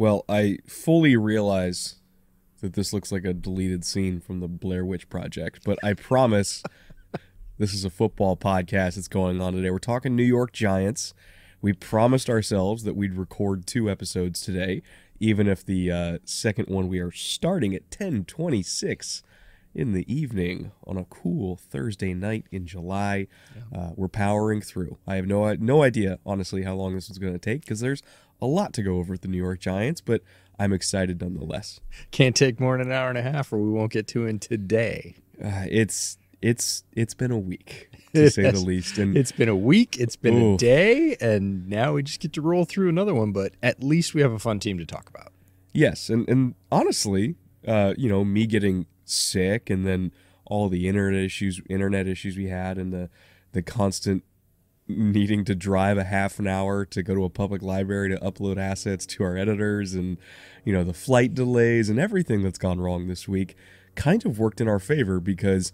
Well, I fully realize that this looks like a deleted scene from the Blair Witch Project, but I promise this is a football podcast that's going on today. We're talking New York Giants. We promised ourselves that we'd record two episodes today, even if the uh, second one we are starting at 1026 in the evening on a cool Thursday night in July. Uh, we're powering through. I have no no idea, honestly, how long this is going to take because there's a lot to go over with the New York Giants, but I'm excited nonetheless. Can't take more than an hour and a half, or we won't get to in today. Uh, it's it's it's been a week to say the least, and it's been a week. It's been Ooh. a day, and now we just get to roll through another one. But at least we have a fun team to talk about. Yes, and and honestly, uh, you know, me getting sick and then all the internet issues internet issues we had and the the constant needing to drive a half an hour to go to a public library to upload assets to our editors and you know the flight delays and everything that's gone wrong this week kind of worked in our favor because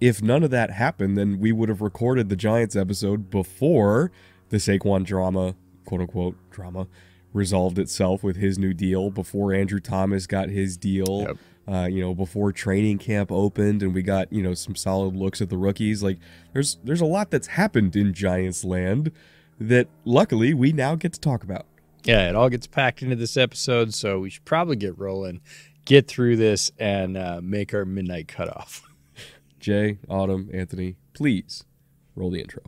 if none of that happened then we would have recorded the Giants episode before the Saquon drama quote unquote drama resolved itself with his new deal before Andrew Thomas got his deal Yep. Uh, you know, before training camp opened and we got, you know, some solid looks at the rookies. Like there's there's a lot that's happened in Giants land that luckily we now get to talk about. Yeah, it all gets packed into this episode, so we should probably get rolling, get through this, and uh, make our midnight cutoff. Jay, Autumn, Anthony, please roll the intro.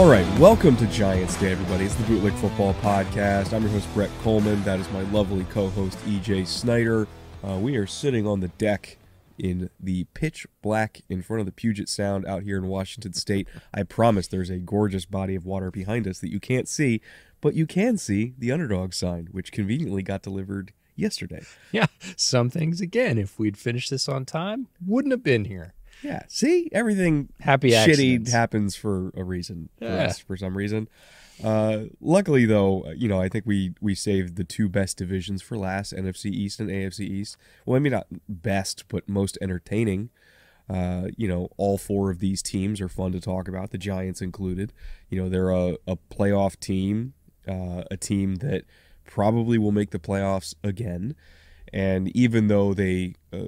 All right, welcome to Giants Day, everybody. It's the Bootleg Football Podcast. I'm your host, Brett Kollmann. That is my lovely co host, EJ Snyder. Uh, we are sitting on the deck in the pitch black in front of the Puget Sound out here in Washington State. I promise there's a gorgeous body of water behind us that you can't see, but you can see the underdog sign, which conveniently got delivered yesterday. Yeah, some things again, if we'd finished this on time, wouldn't have been here. Yeah, see, everything Happy shitty accidents. happens for a reason for Yeah. us for some reason. Uh, luckily, though, you know, I think we we saved the two best divisions for last: NFC East and AFC East. Well, I mean, not best, but most entertaining. Uh, you know, all four of these teams are fun to talk about, the Giants included. You know, they're a, a playoff team, uh, a team that probably will make the playoffs again. And even though they uh,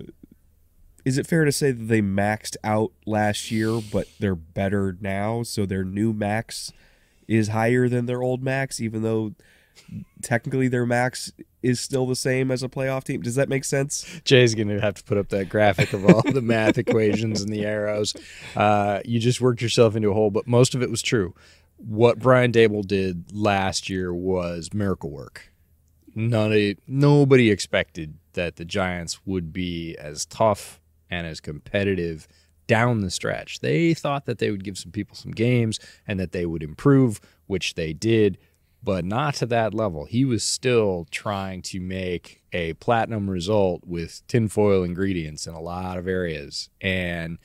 is it fair to say that they maxed out last year, but they're better now? So their new max is higher than their old max, even though technically their max is still the same as a playoff team. Does that make sense? Jay's going to have to put up that graphic of all the math equations and the arrows. Uh, you just worked yourself into a hole, but most of it was true. What Brian Daboll did last year was miracle work. None nobody expected that the Giants would be as tough and as competitive down the stretch. They thought that they would give some people some games and that they would improve, which they did, but not to that level. He was still trying to make a platinum result with tinfoil ingredients in a lot of areas. And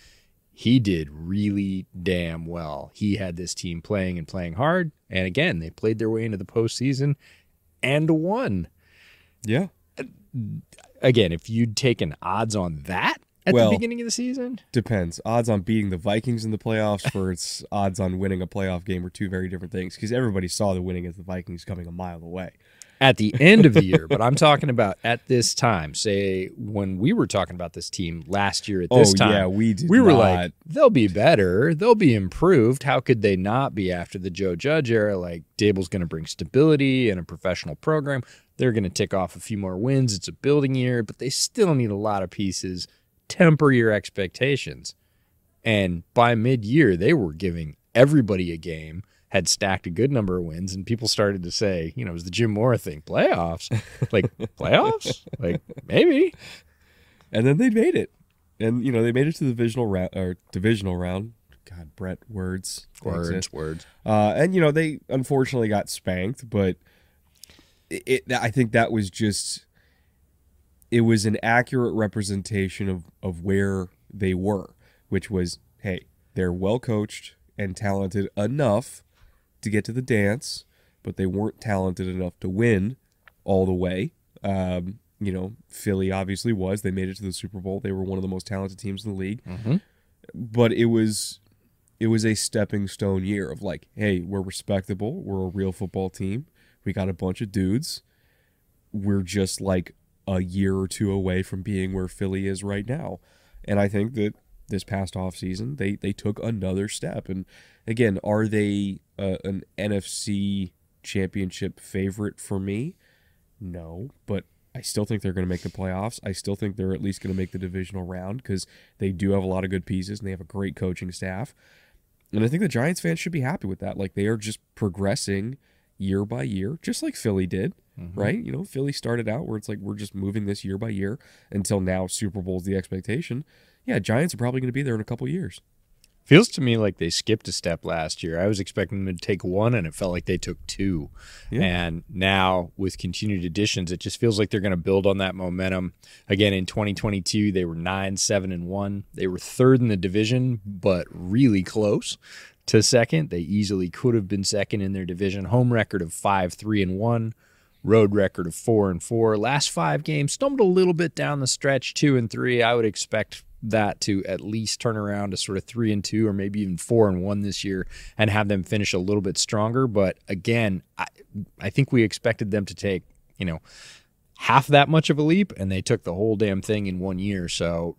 he did really damn well. He had this team playing and playing hard. And again, they played their way into the postseason and won. Yeah. Again, if you'd taken odds on that at Well- the beginning of the season, Depends. Odds on beating the Vikings in the playoffs versus odds on winning a playoff game are two very different things because everybody saw the winning as the Vikings coming a mile away. at the end of the year, but I'm talking about at this time. Say when we were talking about this team last year at this Oh, time. yeah, we did We were not. like, they'll be better, they'll be improved. How could they not be after the Joe Judge era? Like Daboll's going to bring stability and a professional program. They're going to tick off a few more wins. It's a building year, but they still need a lot of pieces. Temper your expectations. And by mid year, they were giving everybody a game, had stacked a good number of wins, and people started to say, you know, it was the Jim Mora thing playoffs. like, playoffs? Like, maybe. and then they made it, and you know they made it to the divisional round or divisional round. God, Brett, words, Words, exist. words. Uh, and you know they unfortunately got spanked, but it, it I think that was just it was an accurate representation of of where they were, which was hey, they're well coached and talented enough to get to the dance, but they weren't talented enough to win all the way. Um, you know, Philly obviously was. They made it to the Super Bowl. They were one of the most talented teams in the league. But it was it was a stepping stone year of like, hey, we're respectable. We're a real football team. We got a bunch of dudes. We're just like a year or two away from being where Philly is right now. And I think that this past offseason, they they took another step. And again, are they uh, an NFC championship favorite for me? No, but I still think they're going to make the playoffs. I still think they're at least going to make the divisional round because they do have a lot of good pieces and they have a great coaching staff. And I think the Giants fans should be happy with that. Like they are just progressing year by year, just like Philly did, Mm-hmm. right? You know, Philly started out where it's like we're just moving this year by year until now Super Bowl's the expectation. Yeah, Giants are probably going to be there in a couple years. Feels to me like they skipped a step last year. I was expecting them to take one, and it felt like they took two. Yeah. And now, with continued additions, it just feels like they're going to build on that momentum. Again, in 2022, they were nine, seven, and one. They were third in the division, but really close to second. They easily could have been second in their division. Home record of five, three, and one. Road record of four and four. Last five games stumbled a little bit down the stretch, two and three. I would expect that to at least turn around to sort of three and two, or maybe even four and one this year, and have them finish a little bit stronger. But again, I, I think we expected them to take, you know, half that much of a leap, and they took the whole damn thing in one year. So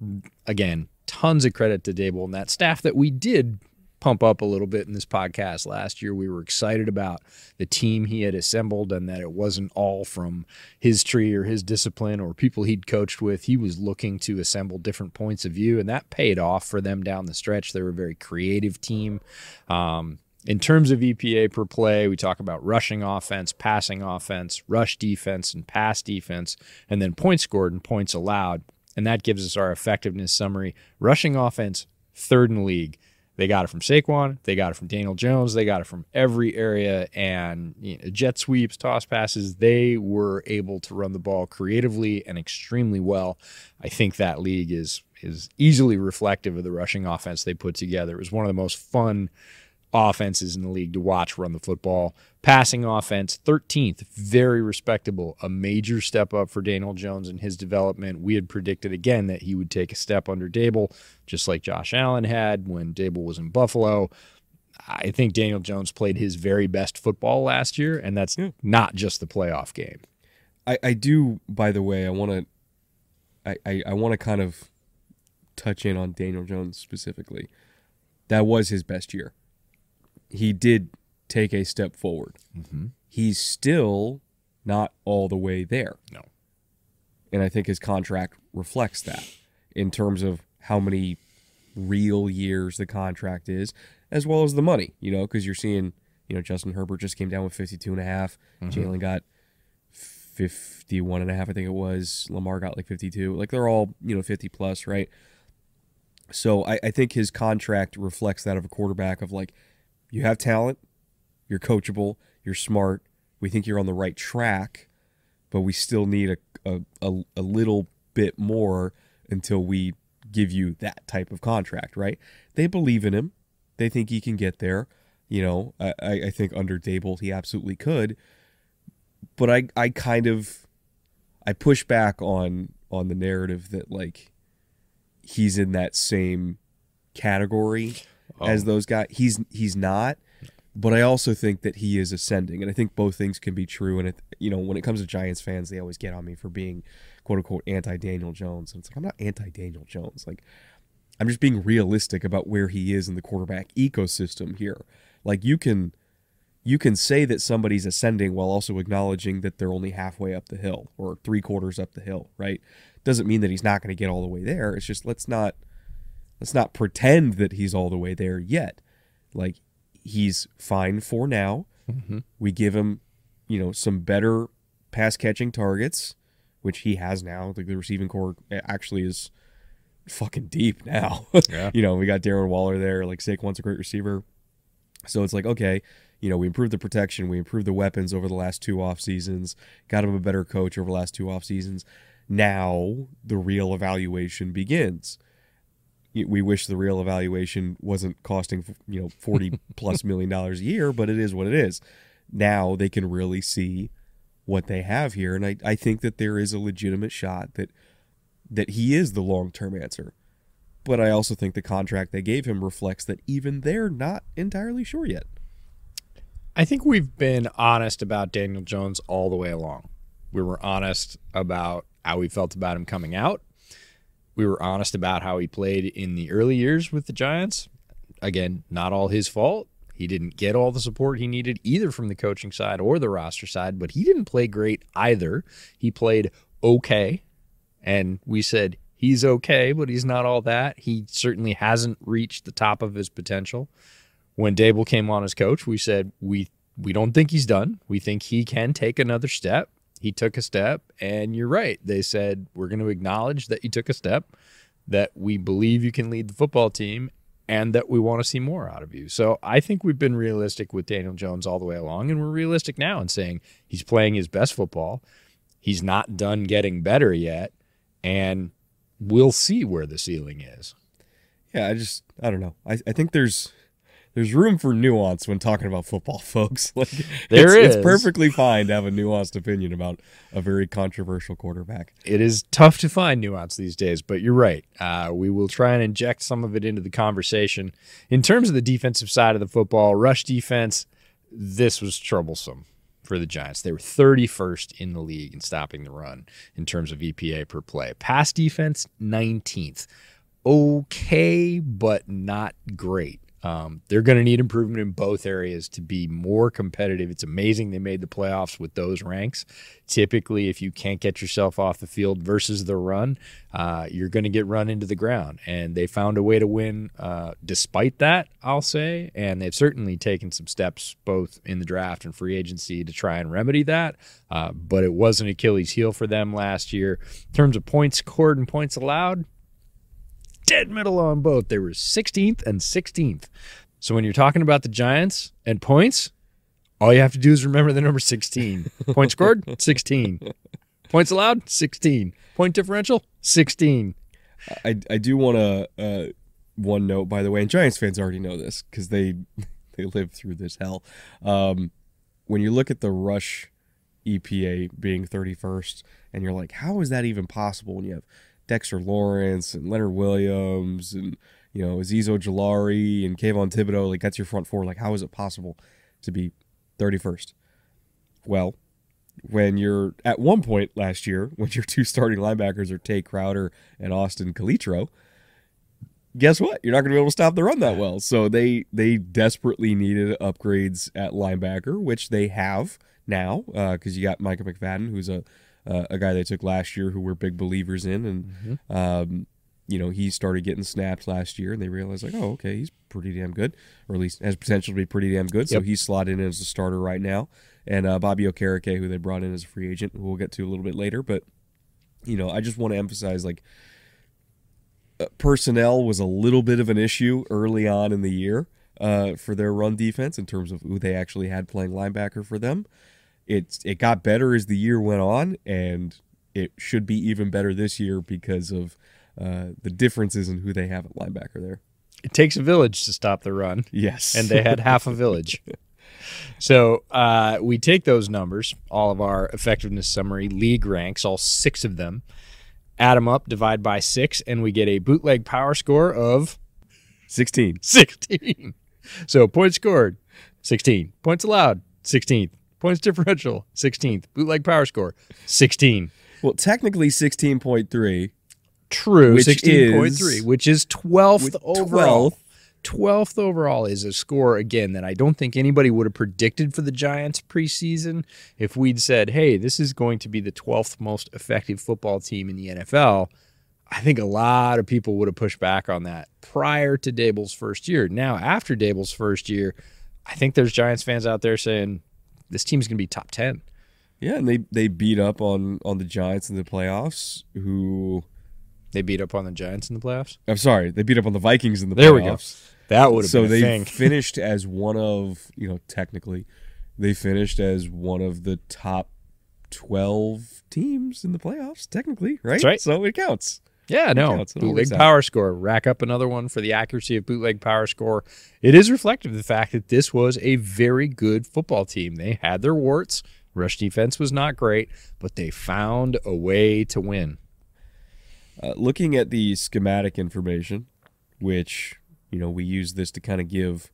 again, tons of credit to Daboll and that staff that we did pump up a little bit in this podcast last year. We were excited about the team he had assembled and that it wasn't all from his tree or his discipline or people he'd coached with. He was looking to assemble different points of view, and that paid off for them down the stretch. They were a very creative team. Um, in terms of EPA per play, we talk about rushing offense, passing offense, rush defense, and pass defense, and then points scored and points allowed. And that gives us our effectiveness summary. Rushing offense, third in league. They got it from Saquon. They got it from Daniel Jones. They got it from every area and you know, jet sweeps, toss passes. They were able to run the ball creatively and extremely well. I think that league is is easily reflective of the rushing offense they put together. It was one of the most fun offenses in the league to watch run the football. Passing offense, 13th, very respectable. A major step up for Daniel Jones and his development. We had predicted again that he would take a step under Daboll, just like Josh Allen had when Daboll was in Buffalo. I think Daniel Jones played his very best football last year, and that's not just the playoff game. I, I do, by the way, I want to, I, I, I want to kind of touch in on Daniel Jones specifically. That was his best year. He did take a step forward. Mm-hmm. He's still not all the way there. No. And I think his contract reflects that in terms of how many real years the contract is, as well as the money, you know, because you're seeing, you know, Justin Herbert just came down with 52 and a half. Mm-hmm. Jalen got 51 and a half, I think it was. Lamar got like 52. Like they're all, you know, 50 plus, right? So I, I think his contract reflects that of a quarterback of like, you have talent, you're coachable, you're smart, we think you're on the right track, but we still need a, a, a, little bit more until we give you that type of contract, right? They believe in him. They think he can get there. You know, I, I I think under Daboll he absolutely could. But I, I kind of I push back on on the narrative that like he's in that same category as oh. those guys. He's he's not. but I also think that he is ascending, and I think both things can be true. And it, you know, when it comes to Giants fans, they always get on me for being quote unquote anti Daniel Jones, and it's like I'm not anti Daniel Jones. Like I'm just being realistic about where he is in the quarterback ecosystem here. Like you can you can say that somebody's ascending while also acknowledging that they're only halfway up the hill or three quarters up the hill, right? Doesn't mean that he's not going to get all the way there. It's just let's not let's not pretend that he's all the way there yet. Like he's fine for now. Mm-hmm. We give him, you know, some better pass catching targets, which he has now. Like the receiving corps actually is fucking deep now. Yeah. you know, we got Darren Waller there. Like Saquon's a great receiver. So it's like, okay, you know, we improved the protection, we improved the weapons over the last two off seasons, got him a better coach over the last two off seasons. Now the real evaluation begins. We wish the real evaluation wasn't costing, you know, 40 plus million dollars a year, but it is what it is. Now they can really see what they have here. And I, I think that there is a legitimate shot that that he is the long term answer. But I also think the contract they gave him reflects that even they're not entirely sure yet. I think we've been honest about Daniel Jones all the way along. We were honest about how we felt about him coming out. We were honest about how he played in the early years with the Giants. Again, not all his fault. He didn't get all the support he needed either from the coaching side or the roster side, but he didn't play great either. He played okay. And we said he's okay, but he's not all that. He certainly hasn't reached the top of his potential. When Daboll came on as coach, we said we we don't think he's done. We think he can take another step. He took a step, and you're right. They said we're going to acknowledge that you took a step, that we believe you can lead the football team, and that we want to see more out of you. So I think we've been realistic with Daniel Jones all the way along, and we're realistic now in saying he's playing his best football. He's not done getting better yet, and we'll see where the ceiling is. Yeah, I just I don't know. I, I think there's there's room for nuance when talking about football, folks. Like There it's, is. it's perfectly fine to have a nuanced opinion about a very controversial quarterback. It is tough to find nuance these days, but you're right. Uh, we will try and inject some of it into the conversation. In terms of the defensive side of the football, rush defense, this was troublesome for the Giants. They were 31st in the league in stopping the run in terms of EPA per play. Pass defense, 19th. Okay, but not great. Um, they're going to need improvement in both areas to be more competitive. It's amazing they made the playoffs with those ranks. Typically, if you can't get yourself off the field versus the run, uh, you're going to get run into the ground. And they found a way to win uh, despite that, I'll say. And they've certainly taken some steps both in the draft and free agency to try and remedy that. Uh, but it was an Achilles heel for them last year. In terms of points scored and points allowed, dead middle on both. They were 16th and 16th. So when you're talking about the Giants and points, all you have to do is remember the number 16. Points scored, 16. Points allowed, 16. Point differential, 16. I, I do want to uh, one note by the way, and Giants fans already know this because they they live through this hell. Um, when you look at the rush EPA being 31st, and you're like, how is that even possible when you have Dexter Lawrence and Leonard Williams and you know Azeez Ojulari and Kayvon Thibodeaux, like that's your front four. Like, how is it possible to be 31st? Well, when you're at one point last year, when your two starting linebackers are Tae Crowder and Austin Calitro, guess what? You're not going to be able to stop the run that well. So they they desperately needed upgrades at linebacker, which they have now uh, because you got Micah McFadden, who's a uh, a guy they took last year, who we're big believers in, and um, you know he started getting snapped last year, and they realized like, oh, okay, he's pretty damn good, or at least has potential to be pretty damn good. So he's slotted in as a starter right now, and uh, Bobby Okereke, who they brought in as a free agent, who we'll get to a little bit later, but you know, I just want to emphasize like uh, personnel was a little bit of an issue early on in the year uh, for their run defense in terms of who they actually had playing linebacker for them. It it got better as the year went on, and it should be even better this year because of uh, the differences in who they have at linebacker there. It takes a village to stop the run. Yes, and they had half a village. So uh, we take those numbers, all of our effectiveness summary, league ranks, all six of them, add them up, divide by six, and we get a bootleg power score of 16. 16. So points scored 16. Points allowed, 16th. Points differential, 16th. Bootleg power score, 16. Well, technically 16.3. True, 16.3, which is 12th With overall. 12th. 12th overall is a score, again, that I don't think anybody would have predicted for the Giants preseason. If we'd said, hey, this is going to be the 12th most effective football team in the NFL, I think a lot of people would have pushed back on that prior to Daboll's first year. Now, after Daboll's first year, I think there's Giants fans out there saying this team's going to be top 10. Yeah, and they they beat up on on the Giants in the playoffs who They beat up on the Giants in the playoffs. I'm sorry, they beat up on the Vikings in the playoffs. There we go. That would have so been a they finished as one of you know technically they finished as one of the top 12 teams in the playoffs technically right That's right. so it counts Yeah, no. counts. It all Bootleg power score. Rack up another one for the accuracy of bootleg power score. It is reflective of the fact that this was a very good football team. They had their warts. Rush defense was not great, but they found a way to win. uh, looking at the schematic information which you know we use this to kind of give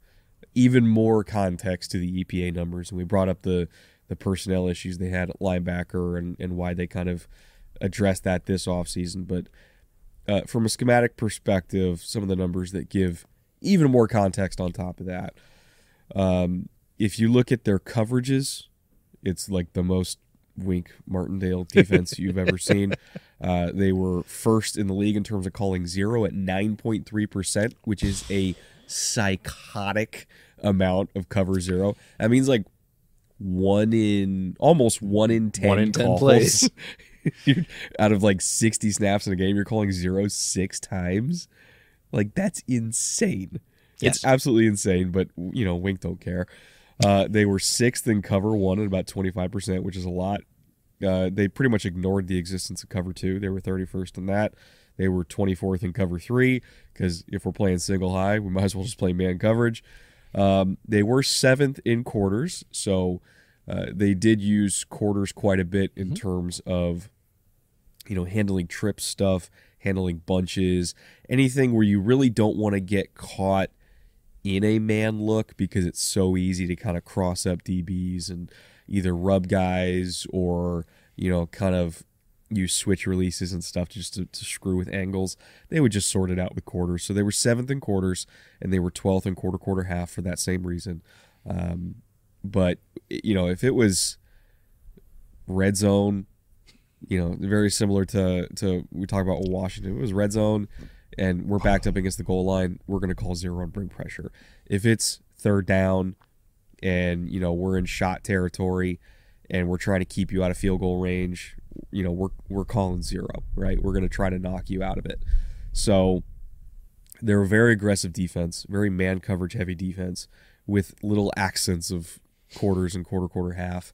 even more context to the EPA numbers and we brought up the the personnel issues they had at linebacker and, and why they kind of addressed that this offseason but uh, from a schematic perspective some of the numbers that give even more context on top of that um, if you look at their coverages it's like the most wink Martindale defense you've ever seen. Uh, they were first in the league in terms of calling zero at 9.3%, which is a psychotic amount of cover zero. That means like one in almost one in 10, One in 10 calls. plays. Out of like 60 snaps in a game, you're calling zero six times. Like that's insane. Yes. It's absolutely insane, but you know, Wink don't care. Uh, they were sixth in cover one at about 25%, which is a lot. Uh, they pretty much ignored the existence of cover two. They were 31st in that. They were 24th in cover three because if we're playing single high, we might as well just play man coverage. Um, they were seventh in quarters, so uh, they did use quarters quite a bit in terms of you know handling trip stuff, handling bunches, anything where you really don't want to get caught in a man look because it's so easy to kind of cross up DBs and either rub guys or you know kind of use switch releases and stuff just to, to screw with angles. They would just sort it out with quarters. So they were seventh in quarters and they were twelfth in quarter quarter half for that same reason. Um, but you know if it was red zone, you know very similar to to we talk about Washington. It was red zone and we're backed up against the goal line, we're going to call zero and bring pressure. If it's third down and you know we're in shot territory and we're trying to keep you out of field goal range, you know we're we're calling zero, right? We're going to try to knock you out of it. So they're a very aggressive defense, very man coverage heavy defense with little accents of quarters and quarter quarter half.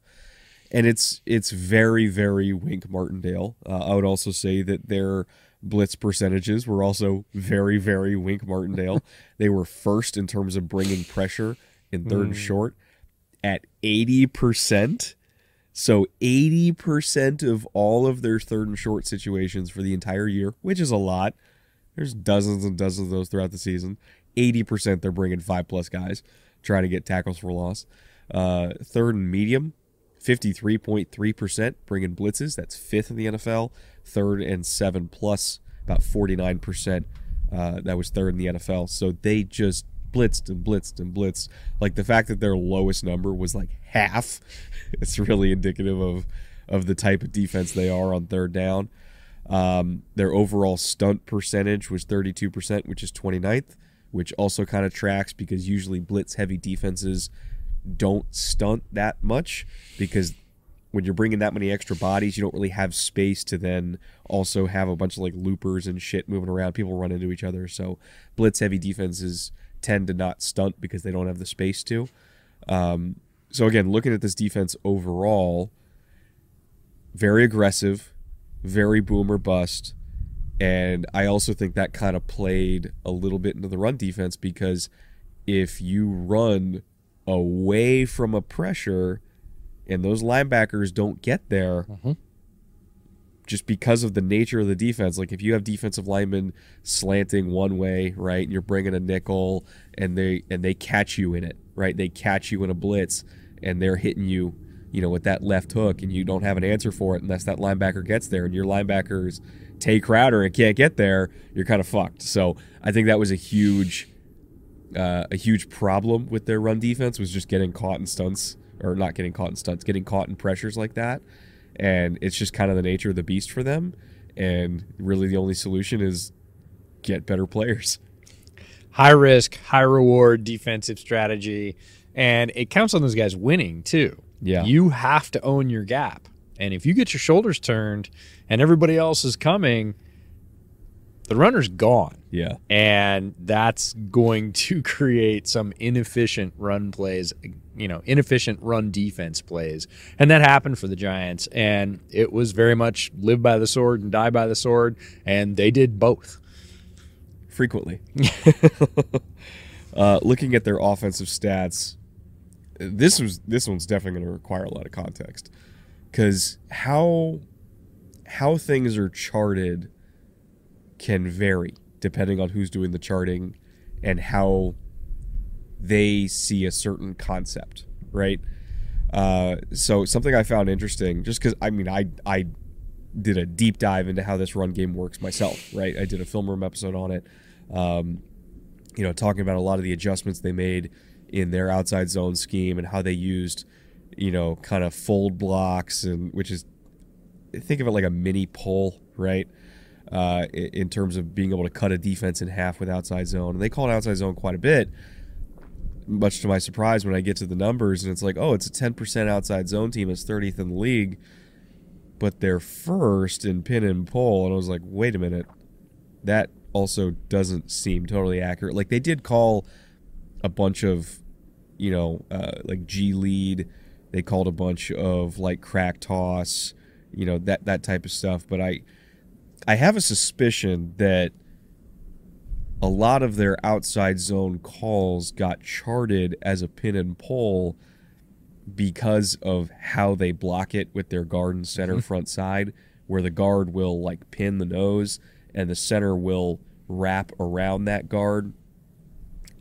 And it's it's very very Wink Martindale. Uh, I would also say that their blitz percentages were also very very Wink Martindale. they were first in terms of bringing pressure in third and short at 80%. So 80% of all of their third and short situations for the entire year, which is a lot. There's dozens and dozens of those throughout the season. 80% they're bringing five plus guys trying to get tackles for loss. Uh, third and medium, 53.3% bringing blitzes. That's fifth in the NFL. Third and seven plus, about 49%. Uh, that was third in the NFL. So they just blitzed and blitzed and blitzed. Like the fact that their lowest number was like half, it's really indicative of of the type of defense they are on third down. Um, their overall stunt percentage was 32%, which is 29th, which also kind of tracks because usually blitz heavy defenses don't stunt that much because when you're bringing that many extra bodies, you don't really have space to then also have a bunch of like loopers and shit moving around. People run into each other. So blitz heavy defenses tend to not stunt because they don't have the space to. Um, so again, looking at this defense overall, very aggressive, very boomer bust. And I also think that kind of played a little bit into the run defense because if you run away from a pressure and those linebackers don't get there, mm-hmm. just because of the nature of the defense, like if you have defensive linemen slanting one way, right, and you're bringing a nickel and they and they catch you in it, right? They catch you in a blitz and they're hitting you, you know, with that left hook, and you don't have an answer for it unless that linebacker gets there, and your linebackers Tae Crowder and can't get there, you're kind of fucked. So I think that was a huge, uh, a huge problem with their run defense was just getting caught in stunts or not getting caught in stunts, getting caught in pressures like that, and it's just kind of the nature of the beast for them. And really, the only solution is get better players. High risk, high reward defensive strategy, and it counts on those guys winning too. Yeah. you have to own your gap, and if you get your shoulders turned and everybody else is coming, the runner's gone. Yeah. and that's going to create some inefficient run plays, you know, inefficient run defense plays. And that happened for the Giants. And it was very much live by the sword and die by the sword. And they did both. frequently. uh, looking at their offensive stats, this was this one's definitely going to require a lot of context because how how things are charted can vary depending on who's doing the charting and how they see a certain concept, right? Uh, so something I found interesting, just because I mean I I did a deep dive into how this run game works myself, right? I did a film room episode on it, um, you know, talking about a lot of the adjustments they made in their outside zone scheme and how they used, you know, kind of fold blocks and which is think of it like a mini pull, right? Uh, in terms of being able to cut a defense in half with outside zone, and they call it outside zone quite a bit. Much to my surprise, when I get to the numbers, and it's like, oh, it's a 10% outside zone team, it's 30th in the league, but they're first in pin and pull, and I was like, wait a minute, that also doesn't seem totally accurate. Like they did call a bunch of, you know, uh, like G lead. They called a bunch of like crack toss, you know, that that type of stuff. But I, I have a suspicion that a lot of their outside zone calls got charted as a pin and pull because of how they block it with their guard and center mm-hmm. front side, where the guard will like pin the nose and the center will wrap around that guard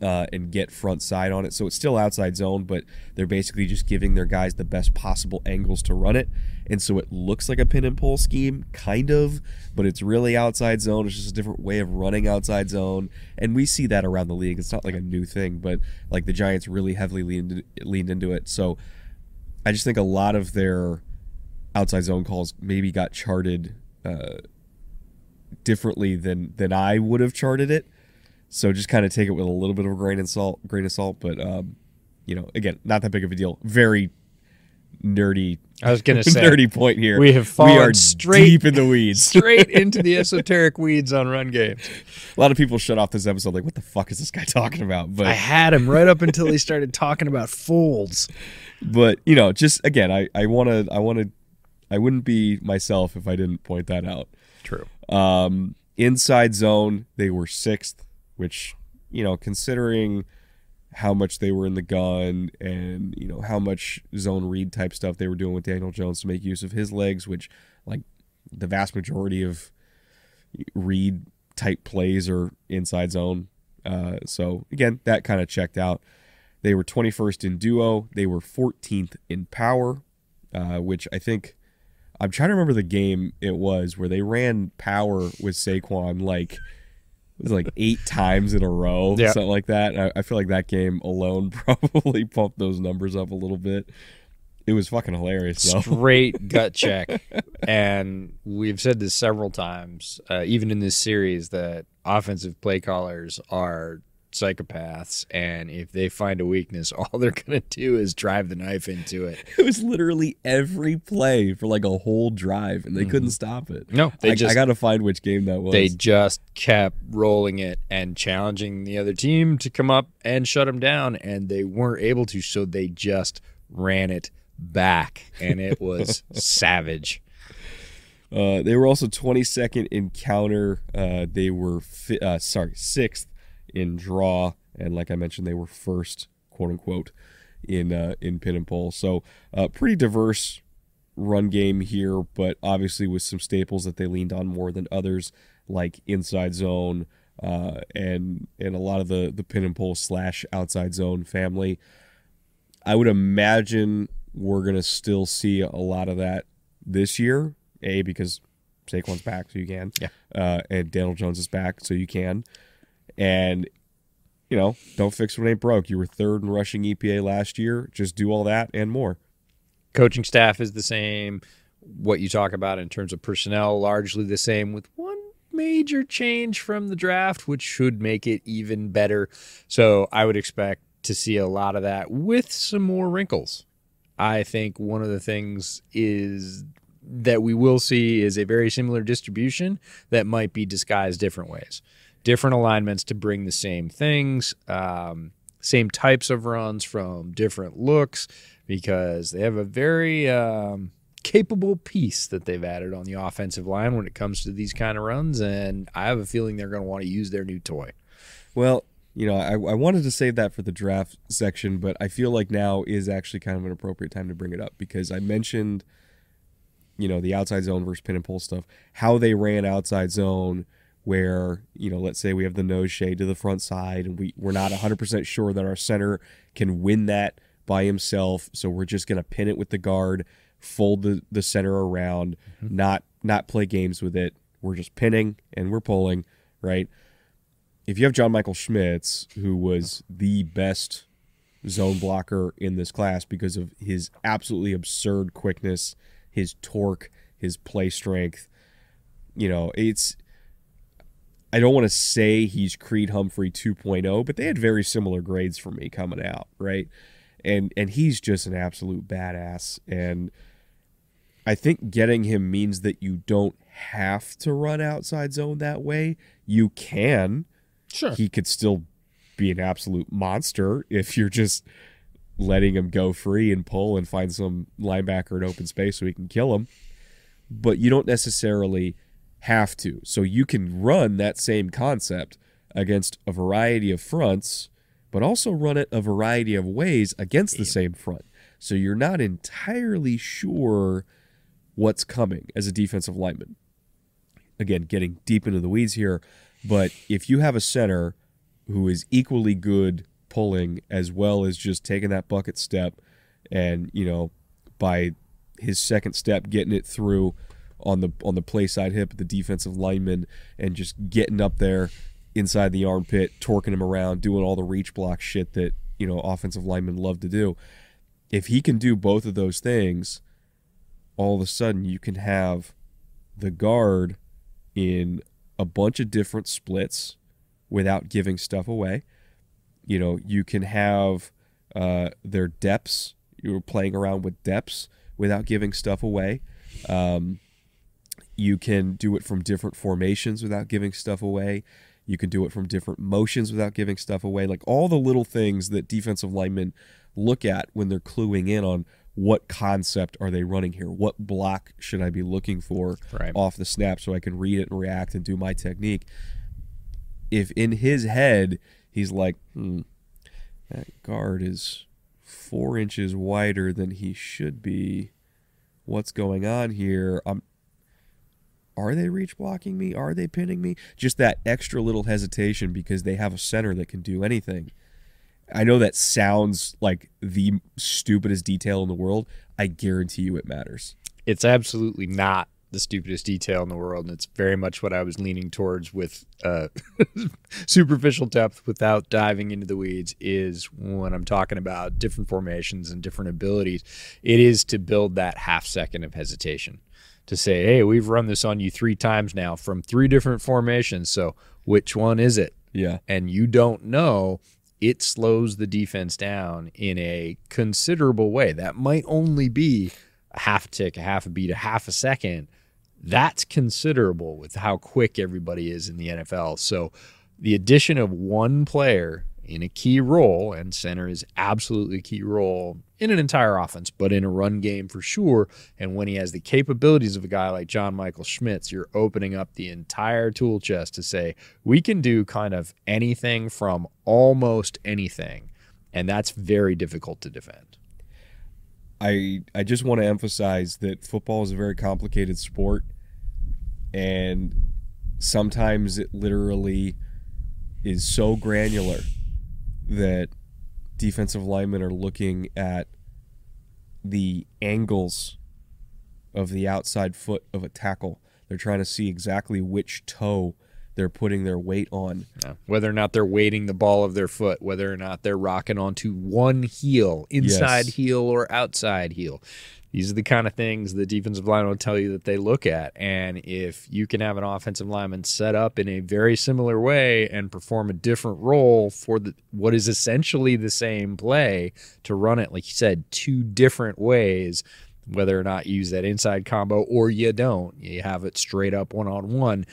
uh, and get front side on it. So it's still outside zone, but they're basically just giving their guys the best possible angles to run it. And so it looks like a pin and pull scheme, kind of, but it's really outside zone. It's just a different way of running outside zone. And we see that around the league. It's not like a new thing, but like the Giants really heavily leaned, leaned into it. So I just think a lot of their outside zone calls maybe got charted uh, differently than than I would have charted it. So just kind of take it with a little bit of a grain of salt, grain of salt. But um, you know, again, not that big of a deal. Very nerdy. I was gonna say, nerdy point here. we have we are fallen straight- deep in the weeds. Straight into the esoteric weeds on run games. a lot of people shut off this episode like, "What the fuck is this guy talking about?" But I had him right up until he started talking about folds. but you know, just again, I I want to I want to I wouldn't be myself if I didn't point that out. True. Um, inside zone, they were sixth, which you know, considering how much they were in the gun and you know how much zone read type stuff they were doing with Daniel Jones to make use of his legs, which like the vast majority of read type plays are inside zone. Uh, so again, that kind of checked out. They were 21st in duo. They were 14th in power, uh, which I think I'm trying to remember the game it was where they ran power with Saquon like was like eight times in a row, Yeah. something like that. I, I feel like that game alone probably pumped those numbers up a little bit. It was fucking hilarious though. Straight gut check. And we've said this several times, uh, even in this series, that offensive play callers are psychopaths. And if they find a weakness, all they're to do is drive the knife into it. It was literally every play for like a whole drive, and they couldn't stop it. Mm-hmm. No, they I, just- I got to find which game that was. They just kept rolling it and challenging the other team to come up and shut them down, and they weren't able to, so they just ran it back, and it was savage. Uh, they were also 22nd in counter. Uh, they were fi- uh, sorry sixth in draw, and like I mentioned, they were first, quote unquote, in uh, in pin and pull. So uh, pretty diverse run game here, but obviously with some staples that they leaned on more than others, like inside zone uh, and and a lot of the the pin and pull slash outside zone family. I would imagine we're gonna still see a lot of that this year. A because Saquon's back, so you can. Yeah. Uh, and Daniel Jones is back, so you can. And you know, don't fix what ain't broke. You were third in rushing EPA last year. Just do all that and more. Coaching staff is the same. What you talk about in terms of personnel, largely the same, with one major change from the draft, which should make it even better. So I would expect to see a lot of that with some more wrinkles. I think one of the things is that we will see is a very similar distribution that might be disguised different ways, different alignments to bring the same things, um, same types of runs from different looks, because they have a very um, capable piece that they've added on the offensive line when it comes to these kind of runs, and I have a feeling they're going to want to use their new toy. Well, you know, I, I wanted to save that for the draft section, but I feel like now is actually kind of an appropriate time to bring it up because I mentioned, you know, the outside zone versus pin and pull stuff, how they ran outside zone where, you know, let's say we have the nose shade to the front side and we, we're not 100% sure that our center can win that by himself. So we're just going to pin it with the guard, fold the, the center around, mm-hmm. not not play games with it. We're just pinning and we're pulling, right? if you have John Michael Schmitz, who was the best zone blocker in this class because of his absolutely absurd quickness, his torque, his play strength, you know, it's. I don't want to say he's Creed Humphrey 2.0, but they had very similar grades for me coming out, right? And and he's just an absolute badass and I think getting him means that you don't have to run outside zone that way. You can, Sure. he could still be an absolute monster if you're just letting him go free and pull and find some linebacker in open space so he can kill him. But you don't necessarily have to. So you can run that same concept against a variety of fronts, but also run it a variety of ways against the same front. So you're not entirely sure what's coming as a defensive lineman. Again, getting deep into the weeds here, but if you have a center who is equally good pulling as well as just taking that bucket step and, you know, by his second step getting it through on the on the play side hip the defensive lineman and just getting up there inside the armpit, torquing him around, doing all the reach block shit that, you know, offensive linemen love to do. If he can do both of those things, all of a sudden you can have the guard in a bunch of different splits without giving stuff away. You know, you can have uh, their depths. You're playing around with depths without giving stuff away. Um, you can do it from different formations without giving stuff away. You can do it from different motions without giving stuff away. Like all the little things that defensive linemen look at when they're cluing in on what concept are they running here? What block should I be looking for Right. off the snap so I can read it and react and do my technique? If in his head he's like, hmm, that guard is four inches wider than he should be. What's going on here? I'm are they reach blocking me? Are they pinning me? Just that extra little hesitation because they have a center that can do anything. I know that sounds like the stupidest detail in the world. I guarantee you it matters. it's absolutely not the stupidest detail in the world and it's very much what i was leaning towards with uh, superficial depth without diving into the weeds is when i'm talking about different formations and different abilities it is to build that half second of hesitation to say hey we've run this on you three times now from three different formations so which one is it Yeah. and you don't know, it slows the defense down in a considerable way. That might only be a half a tick, a half a beat, a half a second. That's considerable with how quick everybody is in the NFL. So the addition of one player in a key role, and center is absolutely a key role in an entire offense, but in a run game for sure. And when he has the capabilities of a guy like John Michael Schmitz, you're opening up the entire tool chest to say, we can do kind of anything from almost anything. And that's very difficult to defend. I I just want to emphasize that football is a very complicated sport and sometimes it literally is so granular that defensive linemen are looking at the angles of the outside foot of a tackle. They're trying to see exactly which toe they're putting their weight on. Yeah. Whether or not they're weighting the ball of their foot, whether or not they're rocking onto one heel, inside Yes. heel or outside heel. These are the kind of things the defensive line will tell you that they look at. And if you can have an offensive lineman set up in a very similar way and perform a different role for the what is essentially the same play to run it, like you said, two different ways, whether or not you use that inside combo or you don't, you have it straight up one on one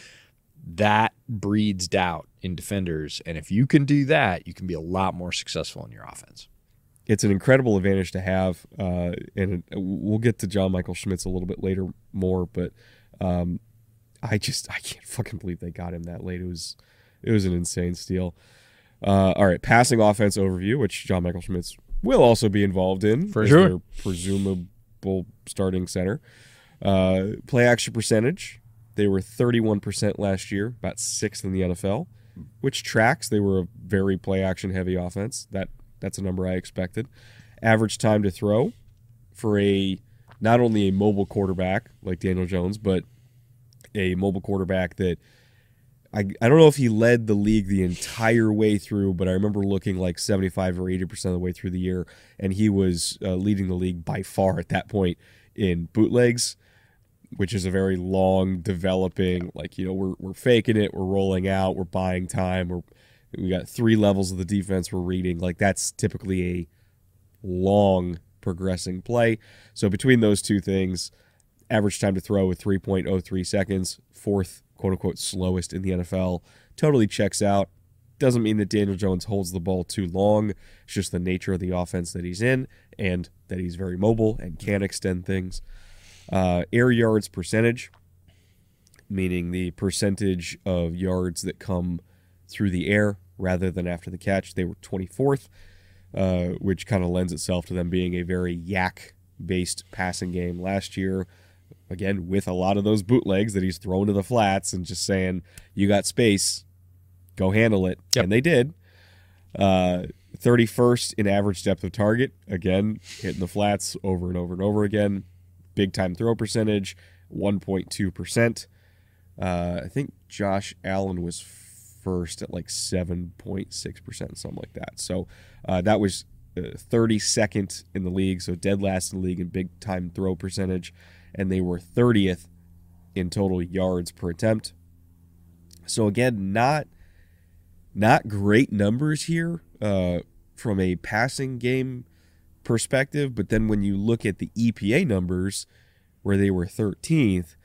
that breeds doubt in defenders. And if you can do that, you can be a lot more successful in your offense. It's an incredible advantage to have, uh, and we'll get to John Michael Schmitz a little bit later more. But um, I just I can't fucking believe they got him that late. It was it was an insane steal. Uh, all right, passing offense overview, which John Michael Schmitz will also be involved in For sure. their presumable starting center. Uh, play action percentage, they were 31% last year, about sixth in the NFL, which tracks. They were a very play action heavy offense. That that's a number I expected. Average time to throw for a not only a mobile quarterback like Daniel Jones, but a mobile quarterback that I, I don't know if he led the league the entire way through, but I remember looking like 75 or 80% of the way through the year, and he was uh, leading the league by far at that point in bootlegs, which is a very long developing, like, you know, we're, we're faking it, we're rolling out, we're buying time, we're, we got three levels of the defense we're reading. Like, that's typically a long progressing play. So between those two things, average time to throw with 3.03 seconds, fourth quote unquote slowest in the NFL, totally checks out. Doesn't mean that Daniel Jones holds the ball too long. It's just the nature of the offense that he's in and that he's very mobile and can extend things. Uh, air yards percentage, meaning the percentage of yards that come through the air rather than after the catch. They were 24th, uh, which kind of lends itself to them being a very YAC based passing game last year. Again, with a lot of those bootlegs that he's thrown to the flats and just saying, you got space, go handle it. Yep. And they did. Uh, 31st in average depth of target. Again, hitting the flats over and over and over again. Big time throw percentage, 1.2%. Uh, I think Josh Allen was first at like 7.6%, something like that. So uh, that was uh, 32nd in the league, so dead last in the league in big time throw percentage. And they were 30th in total yards per attempt. So again, not not great numbers here uh, from a passing game perspective, but then when you look at the EPA numbers where they were 13th,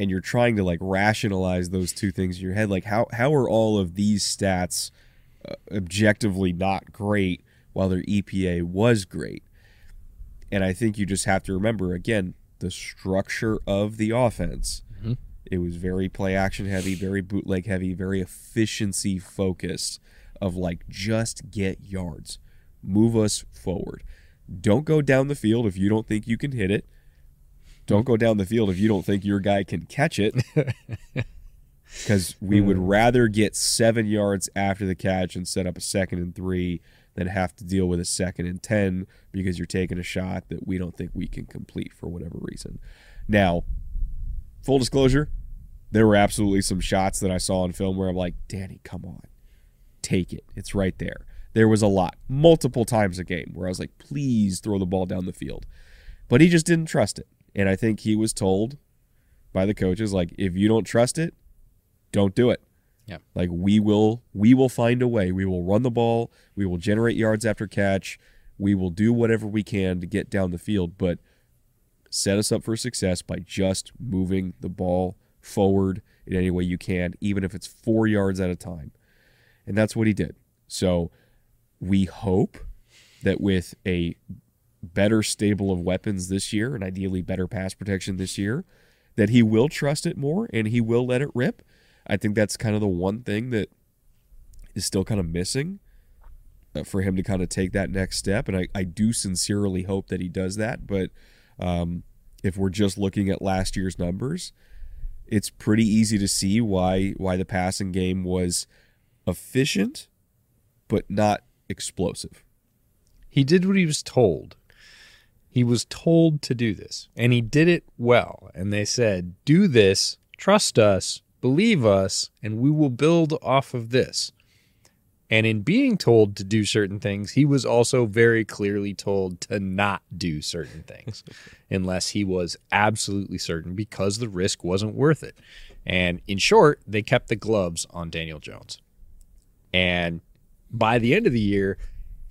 and you're trying to like rationalize those two things in your head, like how how are all of these stats uh, objectively not great while their EPA was great? And I think you just have to remember again the structure of the offense. It was very play action heavy, very bootleg heavy, very efficiency focused of like just get yards. Move us forward. Don't go down the field if you don't think you can hit it. Don't go down the field if you don't think your guy can catch it. Because we would hmm. rather get seven yards after the catch and set up a second and three than have to deal with a second and 10 because you're taking a shot that we don't think we can complete for whatever reason. Now, full disclosure, there were absolutely some shots that I saw on film where I'm like, Danny, come on, take it. It's right there. There was a lot, multiple times a game where I was like, please throw the ball down the field. But he just didn't trust it. And I think he was told by the coaches, like, if you don't trust it, don't do it. Yeah. Like we will we will find a way. We will run the ball, we will generate yards after catch, we will do whatever we can to get down the field, but set us up for success by just moving the ball forward in any way you can, even if it's four yards at a time. And that's what he did. So we hope that with a better stable of weapons this year and ideally better pass protection this year, that he will trust it more and he will let it rip. I think that's kind of the one thing that is still kind of missing uh, for him to kind of take that next step. And I, I do sincerely hope that he does that. But um, if we're just looking at last year's numbers, it's pretty easy to see why why the passing game was efficient, but not explosive. He did what he was told. He was told to do this, and he did it well. And they said, Do this, trust us, believe us, and we will build off of this. And in being told to do certain things, he was also very clearly told to not do certain things unless he was absolutely certain because the risk wasn't worth it. And in short, they kept the gloves on Daniel Jones. And by the end of the year,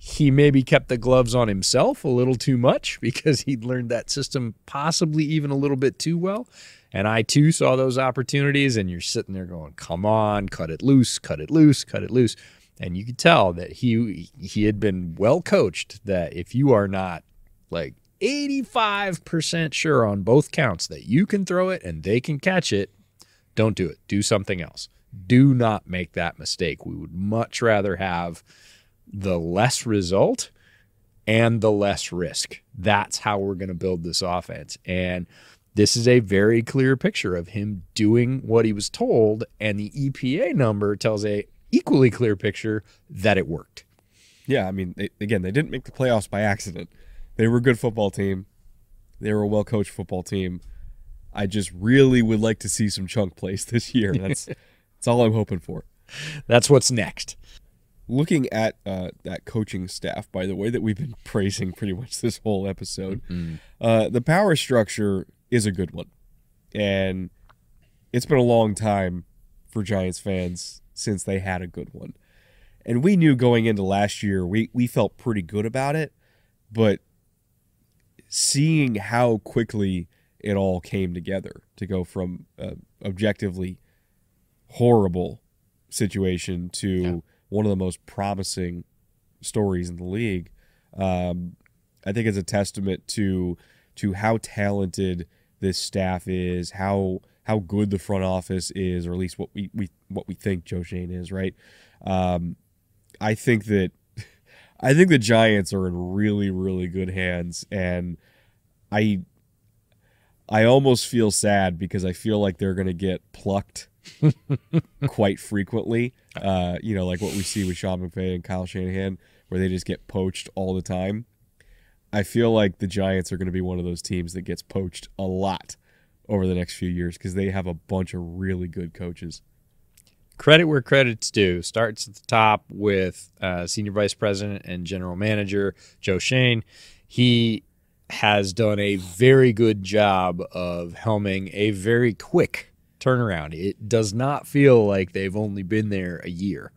he maybe kept the gloves on himself a little too much because he'd learned that system possibly even a little bit too well. And I too saw those opportunities, and you're sitting there going, come on, cut it loose, cut it loose, cut it loose. And you could tell that he he had been well coached that if you are not like 85% sure on both counts that you can throw it and they can catch it don't do it. Do something else. Do not make that mistake. We would much rather have the less result and the less risk that's how we're going to build this offense and this is a very clear picture of him doing what he was told and the EPA number tells a equally clear picture that it worked. Yeah, I mean, they, again, they didn't make the playoffs by accident. They were a good football team. They were a well coached football team. I just really would like to see some chunk plays this year. That's that's all I'm hoping for. That's what's next. Looking at uh, that coaching staff, by the way, that we've been praising pretty much this whole episode, mm-hmm. uh, the power structure is a good one, and it's been a long time for Giants fans since they had a good one. And we knew going into last year, we, we felt pretty good about it, but seeing how quickly it all came together to go from uh, objectively horrible situation to. One of the most promising stories in the league, um, I think it's a testament to to how talented this staff is, how how good the front office is, or at least what we, we what we think Joe Schoen is, right? Um, I think that I think the Giants are in really, really good hands, and I I almost feel sad because I feel like they're going to get plucked quite frequently. Uh, you know, like what we see with Sean McVay and Kyle Shanahan, where they just get poached all the time. I feel like the Giants are going to be one of those teams that gets poached a lot over the next few years because they have a bunch of really good coaches. Credit where credit's due. Starts at the top with uh, senior vice president and general manager Joe Schoen. He has done a very good job of helming a very quick turnaround. It does not feel like they've only been there a year.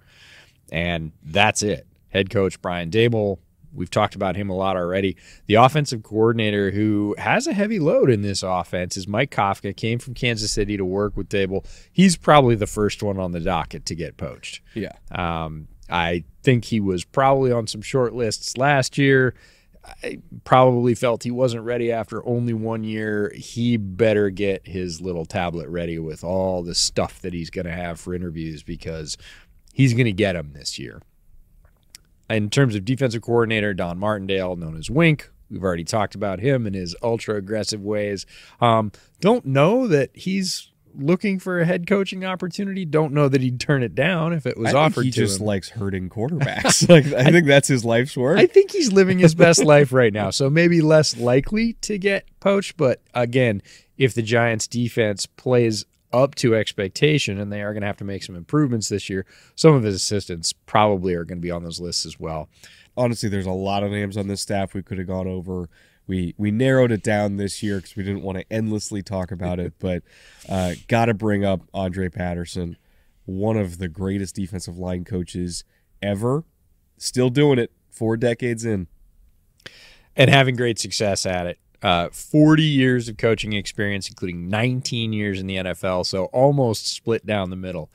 And that's it. Head coach Brian Daboll We've talked about him a lot already. The offensive coordinator who has a heavy load in this offense is Mike Kafka, came from Kansas City to work with Daboll. He's probably the first one on the docket to get poached. Yeah. Um, I think he was probably on some short lists last year. I probably felt he wasn't ready after only one year. He better get his little tablet ready with all the stuff that he's going to have for interviews because he's going to get them this year. In terms of defensive coordinator, Don Martindale, known as Wink, we've already talked about him and his ultra aggressive ways. Um, don't know that he's looking for a head coaching opportunity. Don't know that he'd turn it down if it was I offered. he just him. likes hurting quarterbacks. like I, I think that's his life's work. I think he's living his best life right now. So maybe less likely to get poached. But again, if the Giants defense plays up to expectation, and they are going to have to make some improvements this year. Some of his assistants probably are going to be on those lists as well. Honestly, there's a lot of names on this staff we could have gone over. We we narrowed it down this year because we didn't want to endlessly talk about it, but uh, got to bring up Andre Patterson, one of the greatest defensive line coaches ever. Still doing it four decades in, and having great success at it uh, 40 years of coaching experience, including 19 years in the NFL, so almost split down the middle.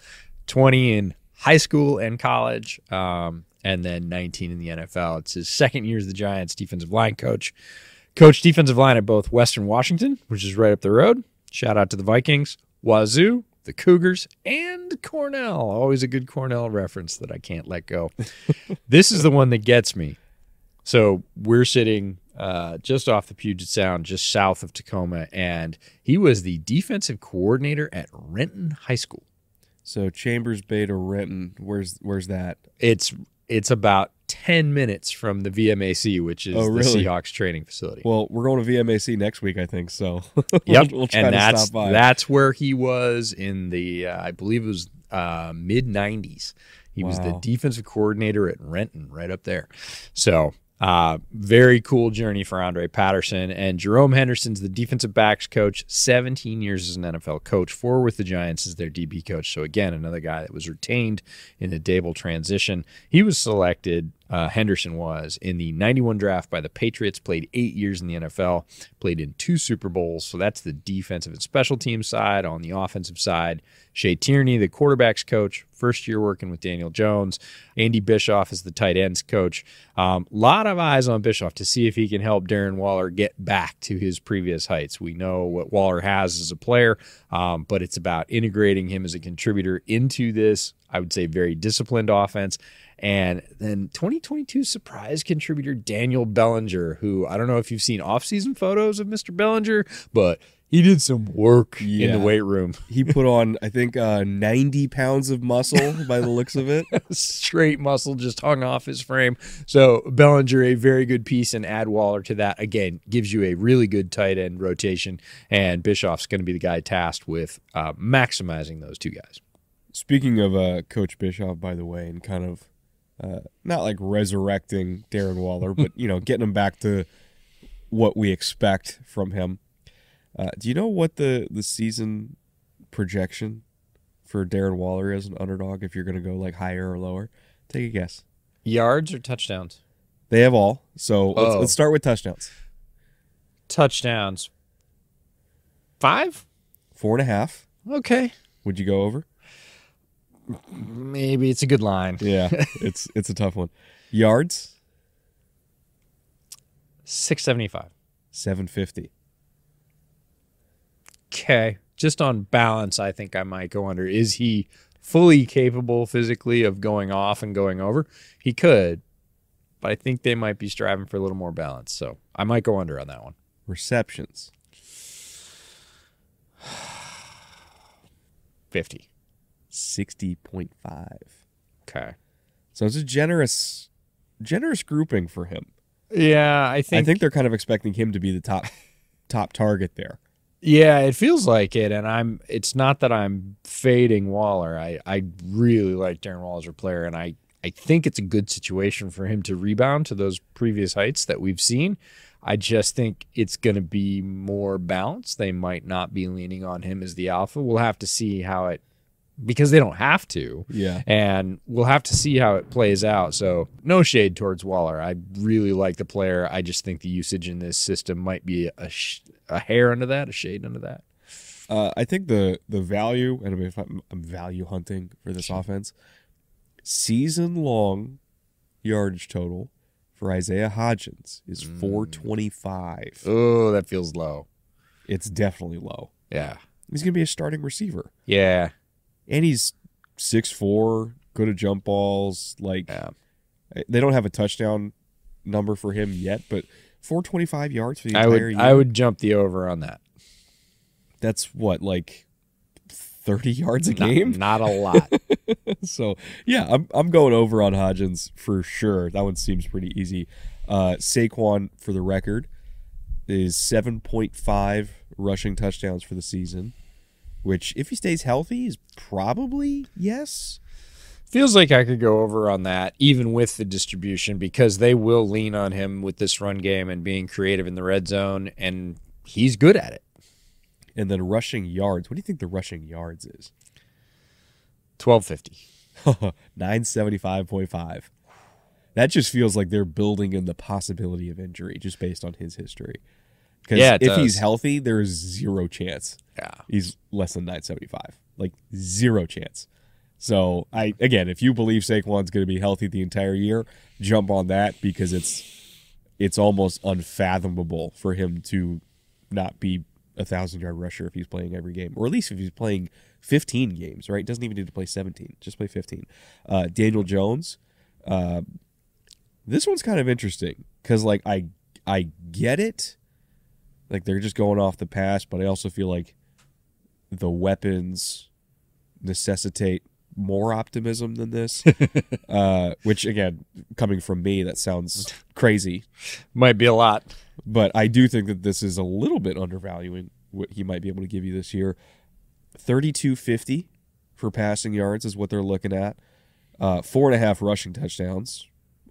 20 in high school and college, um, and then 19 in the NFL. It's his second year as the Giants defensive line coach. Coach defensive line at both Western Washington, which is right up the road. Shout out to the Vikings, Wazoo, the Cougars, and Cornell. Always a good Cornell reference that I can't let go. this is the one that gets me. So we're sitting uh, just off the Puget Sound, just south of Tacoma, and he was the defensive coordinator at Renton High School. So Chambers Bay to Renton, where's where's that? It's it's about 10 minutes from the VMAC, which is Oh, the really? Seahawks training facility. Well, we're going to VMAC next week, I think. So Yep, we'll, we'll try and that's stop by. that's where he was in the uh, I believe it was uh, mid '90s. He was the defensive coordinator at Renton, right up there. So. Uh, very cool journey for Andre Patterson and Jerome Henderson's the defensive backs coach, 17 years as an NFL coach, four with the Giants as their DB coach. So again, another guy that was retained in the Daboll transition. He was selected. Uh, Henderson was in the 91 draft by the Patriots, played eight years in the NFL, played in two Super Bowls. So that's the defensive and special team side. On the offensive side, Shea Tierney, the quarterback's coach, first year working with Daniel Jones. Andy Bischoff is the tight ends coach. A um, lot of eyes on Bischoff to see if he can help Darren Waller get back to his previous heights. We know what Waller has as a player, um, but it's about integrating him as a contributor into this, I would say, very disciplined offense. And then 2022 surprise contributor Daniel Bellinger, who I don't know if you've seen off-season photos of Mr. Bellinger, but he did some work in the weight room. he put on, I think, uh, 90 pounds of muscle by the looks of it. Straight muscle just hung off his frame. So Bellinger, a very good piece, and add Waller to that again gives you a really good tight end rotation. And Bischoff's going to be the guy tasked with uh, maximizing those two guys. Speaking of uh, Coach Bischoff, by the way, and kind of uh, not like resurrecting Darren Waller, but you know, getting him back to what we expect from him. Uh, do you know what the the season projection for Darren Waller is an underdog? If you're going to go like higher or lower, take a guess. Yards or touchdowns? They have all. So let's, Oh. let's start with touchdowns. Touchdowns. Five? Four and a half. Okay. Would you go over? Maybe it's a good line. Yeah, it's it's a tough one. Yards, 675. seven fifty. Okay. Just on balance, I think I might go under. Is he fully capable physically of going off and going over? He could, but I think they might be striving for a little more balance. So I might go under on that one. Receptions, 50. sixty point five. Okay. So it's a generous, generous grouping for him. Yeah, I think, I think they're kind of expecting him to be the top, top target there. Yeah, it feels like it. And I'm it's not that I'm fading Waller. I, I really like Darren Waller as a player, and I, I think it's a good situation for him to rebound to those previous heights that we've seen. I just think it's going to be more balanced. They might not be leaning on him as the alpha. We'll have to see how it because they don't have to. Yeah. And we'll have to see how it plays out. So, no shade towards Waller. I really like the player. I just think the usage in this system might be a, sh- a hair under that, a shade under that. Uh, I think the the value, and if I'm, I'm value hunting for this offense, season long yardage total for Isaiah Hodgins is Mm. 425. Oh, that feels low. It's definitely low. Yeah. He's gonna be a starting receiver, Yeah. And he's six four, good at jump balls. Like Yeah. they don't have a touchdown number for him yet, but 425 yards for the I entire would year. I would jump the over on that. That's what like 30 yards a Not- game. Not, a lot. so yeah, I'm I'm going over on Hodgins for sure. That one seems pretty easy. Uh, Saquon, for the record, is 7.5 rushing touchdowns for the season, which if he stays healthy is probably yes. Feels like I could go over on that, even with the distribution, because they will lean on him with this run game and being creative in the red zone, and he's good at it. And then rushing yards. What do you think the rushing yards is? Twelve fifty. 975.5. That just feels like they're building in the possibility of injury just based on his history. Because Yeah, if he's healthy, there is zero chance Yeah. he's less than 975. Like zero chance. So I again, if you believe Saquon's going to be healthy the entire year, jump on that because it's it's almost unfathomable for him to not be a thousand yard rusher if he's playing every game, or at least if he's playing 15 games. Right? Doesn't even need to play 17. Just play 15. Uh, Daniel Jones. Uh, this one's kind of interesting because like I I get it. Like they're just going off the pass, but I also feel like the weapons necessitate more optimism than this. uh, which again, coming from me, that sounds crazy. Might be a lot. But I do think that this is a little bit undervaluing what he might be able to give you this year. Thirty-two fifty for passing yards is what they're looking at. Uh, four and a half rushing touchdowns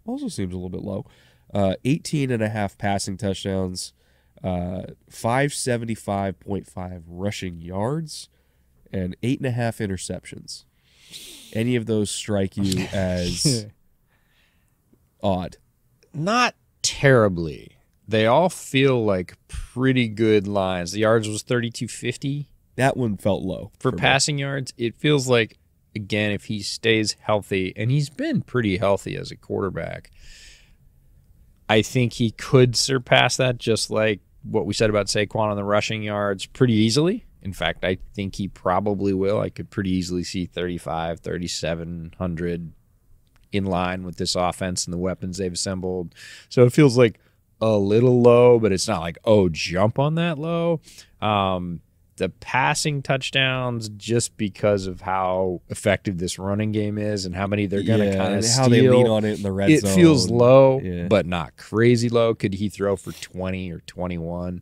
also seems a little bit low. Uh, 18 and a half passing touchdowns, uh, 575.5 rushing yards, and eight and a half interceptions. Any of those strike you as odd? Not terribly. They all feel like pretty good lines. The yards was 3250 That one felt low for me. passing yards. It feels like again if he stays healthy and he's been pretty healthy as a quarterback. I think he could surpass that just like what we said about Saquon on the rushing yards pretty easily. In fact, I think he probably will. I could pretty easily see 35, 3700 in line with this offense and the weapons they've assembled. So it feels like a little low, but it's not like, oh, jump on that low. Um, the passing touchdowns, just because of how effective this running game is and how many they're going to Yeah, kind and of how they lean on it in the red it zone. feels low, Yeah. but not crazy low. Could he throw for 20 or 21?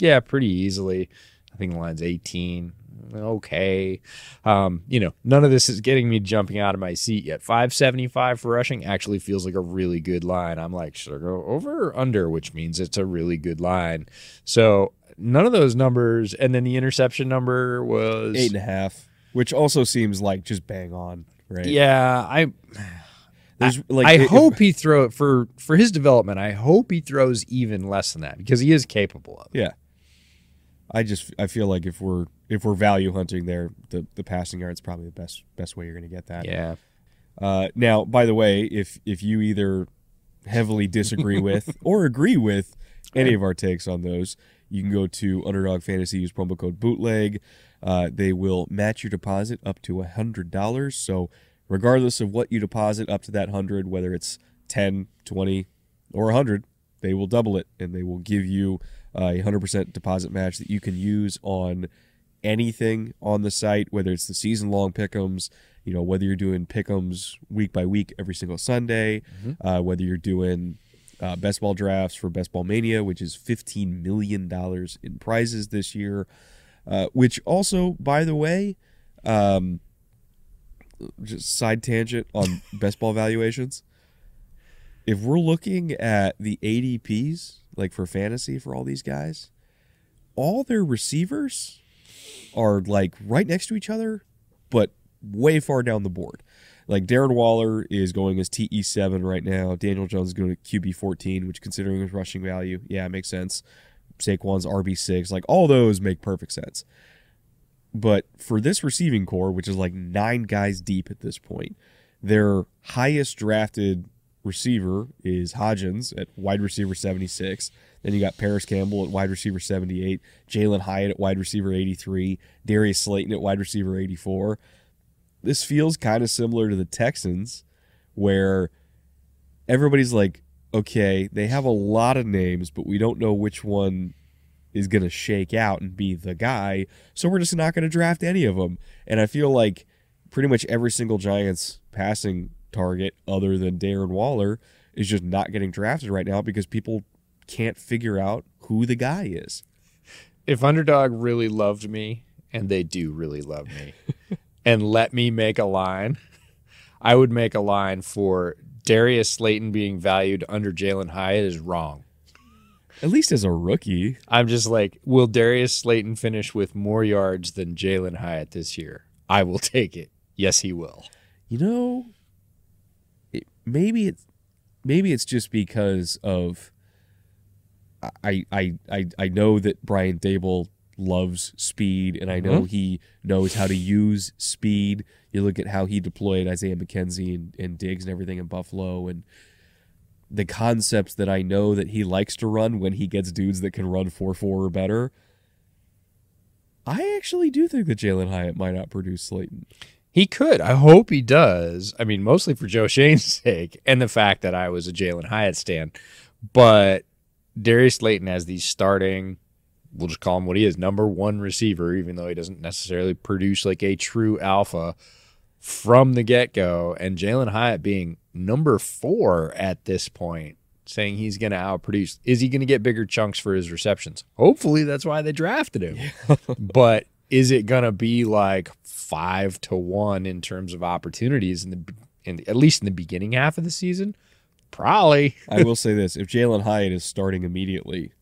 Yeah, pretty easily. I think the line's 18. Okay. Um, you know, none of this is getting me jumping out of my seat yet. 575 for rushing actually feels like a really good line. I'm like, should I go over or under, which means it's a really good line. So none of those numbers. And then the interception number was eight and a half, which also seems like just bang on, right? Yeah, I There's, I, like, I if- hope he throw for for his development. I hope he throws even less than that because he is capable of. it. Yeah. I just I feel like if we're if we're value hunting there, the the passing yard's probably the best best way you're going to get that. Yeah. Uh, now, by the way, if if you either heavily disagree with or agree with any of our takes on those, you can go to Underdog Fantasy, use promo code Bootleg. Uh, they will match your deposit up to a hundred dollars. So, regardless of what you deposit up to that hundred, whether it's 10, 20, or a hundred, they will double it and they will give you a hundred percent deposit match that you can use on anything on the site, whether it's the season long pickums, you know, whether you're doing pickums week by week every single Sunday, uh, whether you're doing uh, best ball drafts for Best Ball Mania, which is $15 million in prizes this year, uh, which also, by the way, um, just side tangent on best ball valuations. If we're looking at the ADPs, like for fantasy for all these guys, all their receivers are like right next to each other, but way far down the board. Like Darren Waller is going as TE7 right now. Daniel Jones is going to QB14, which considering his rushing value, yeah, it makes sense. Saquon's RB6, like all those make perfect sense. But for this receiving corps, which is like nine guys deep at this point, their highest drafted receiver is Hodgins at wide receiver 76. Then you got Parris Campbell at wide receiver 78, Jalin Hyatt at wide receiver 83, Darius Slayton at wide receiver 84. This feels kind of similar to the Texans, where everybody's like, okay, they have a lot of names, but we don't know which one is going to shake out and be the guy. So we're just not going to draft any of them. And I feel like pretty much every single Giants passing target, other than Darren Waller, is just not getting drafted right now because people can't figure out who the guy is. If Underdog really loved me, and they do really love me, and let me make a line, I would make a line for Darius Slayton being valued under Jalin Hyatt is wrong. At least as a rookie. I'm just like, will Darius Slayton finish with more yards than Jalin Hyatt this year? I will take it. Yes, he will. You know, it, maybe it's maybe it's just because of I I I I know that Brian Daboll loves speed, and I know Mhm. he knows how to use speed. You look at how he deployed Isaiah McKenzie and, and Diggs and everything in Buffalo, and the concepts that I know that he likes to run when he gets dudes that can run four four or better. I actually do think that Jalin Hyatt might not produce Slayton. He could. I hope he does. I mean, mostly for Joe Schoen's sake and the fact that I was a Jalin Hyatt stan. But Darius Slayton as the starting, we'll just call him what he is, number one receiver, even though he doesn't necessarily produce like a true alpha from the get go, and Jalin Hyatt being number four at this point, saying he's going to outproduce. Is he going to get bigger chunks for his receptions? Hopefully, that's why they drafted him. but is it going to be like five to one in terms of opportunities in the in at least in the beginning half of the season? Probably. I will say this: if Jalin Hyatt is starting immediately,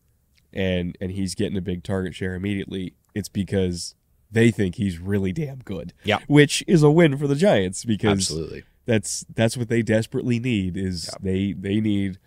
and and he's getting a big target share immediately, it's because they think he's really damn good. Yeah. which is a win for the Giants because Absolutely. that's that's what they desperately need is they they need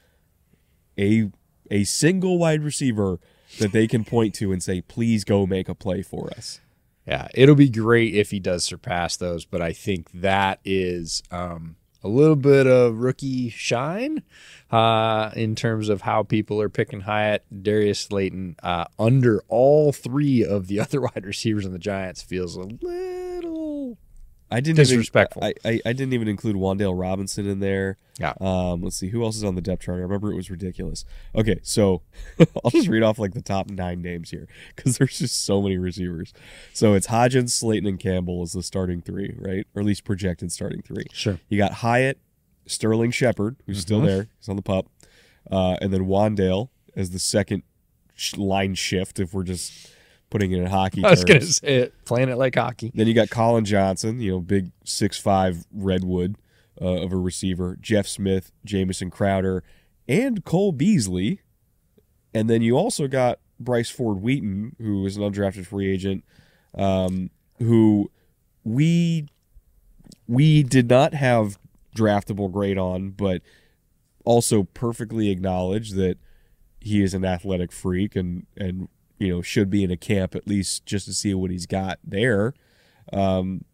a a single wide receiver that they can point to and say, please go make a play for us. Yeah, it'll be great if he does surpass those, but I think that is um, a little bit of rookie shine uh, in terms of how people are picking Hyatt, Darius Slayton uh, under all three of the other wide receivers in the Giants feels a little I didn't Disrespectful. Even, I, I I didn't even include Wan'Dale Robinson in there. Yeah. Um. Let's see who else is on the depth chart. I remember it was ridiculous. Okay, so I'll just read off like the top nine names here because there's just so many receivers. So it's Hodgins, Slayton, and Campbell is the starting three, right? Or at least projected starting three. Sure. You got Hyatt, Sterling Shepard, who's still Mm-hmm. there. He's on the pup. Uh, and then Wan'Dale as the second sh- line shift. If we're just putting it in hockey I was going to say it, playing it like hockey. Then you got Collin Johnson, you know, big six five redwood uh, of a receiver. Jeff Smith, Jamison Crowder, and Cole Beasley. And then you also got Bryce Ford Wheaton, who is an undrafted free agent, um, who we we did not have draftable grade on, but also perfectly acknowledge that he is an athletic freak and and you know should be in a camp at least just to see what he's got there. Um,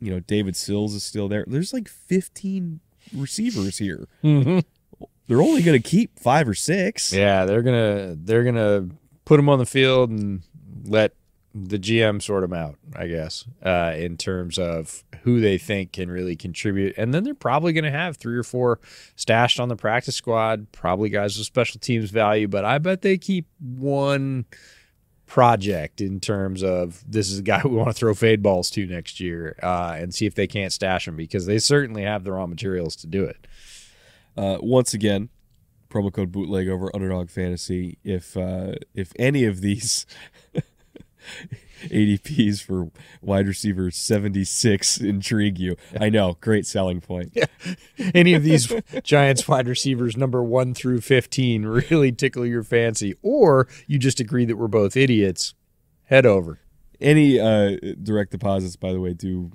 you know, David Sills is still there. There's like 15 receivers here. They're only going to keep five or six. Yeah, they're gonna they're gonna put them on the field and let the GM sort them out, I guess, uh, in terms of who they think can really contribute. And then they're probably going to have three or four stashed on the practice squad, probably guys with special teams value. But I bet they keep one project in terms of this is a guy we want to throw fade balls to next year uh, and see if they can't stash him because they certainly have the raw materials to do it. Uh, once again, promo code bootleg over underdog fantasy. If uh, if any of these ADPs for wide receiver 76 intrigue you, I know, great selling point. Yeah. any of these Giants wide receivers, number one through 15, really tickle your fancy, or you just agree that we're both idiots, head over. Any uh, direct deposits, by the way, do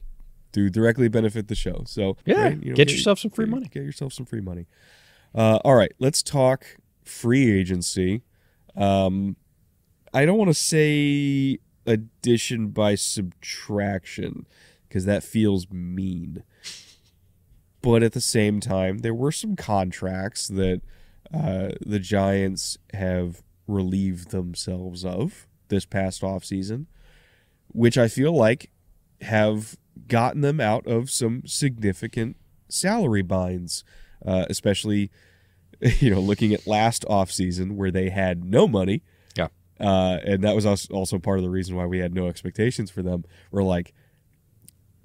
do directly benefit the show. So Yeah, right, get yourself some free get- money. Get yourself some free money. Uh, all right, let's talk free agency. Um, I don't want to say addition by subtraction because that feels mean. But at the same time, there were some contracts that uh, the Giants have relieved themselves of this past offseason, which I feel like have gotten them out of some significant salary binds, uh, especially you know looking at last offseason where they had no money. Uh, and that was also part of the reason why we had no expectations for them. We're like,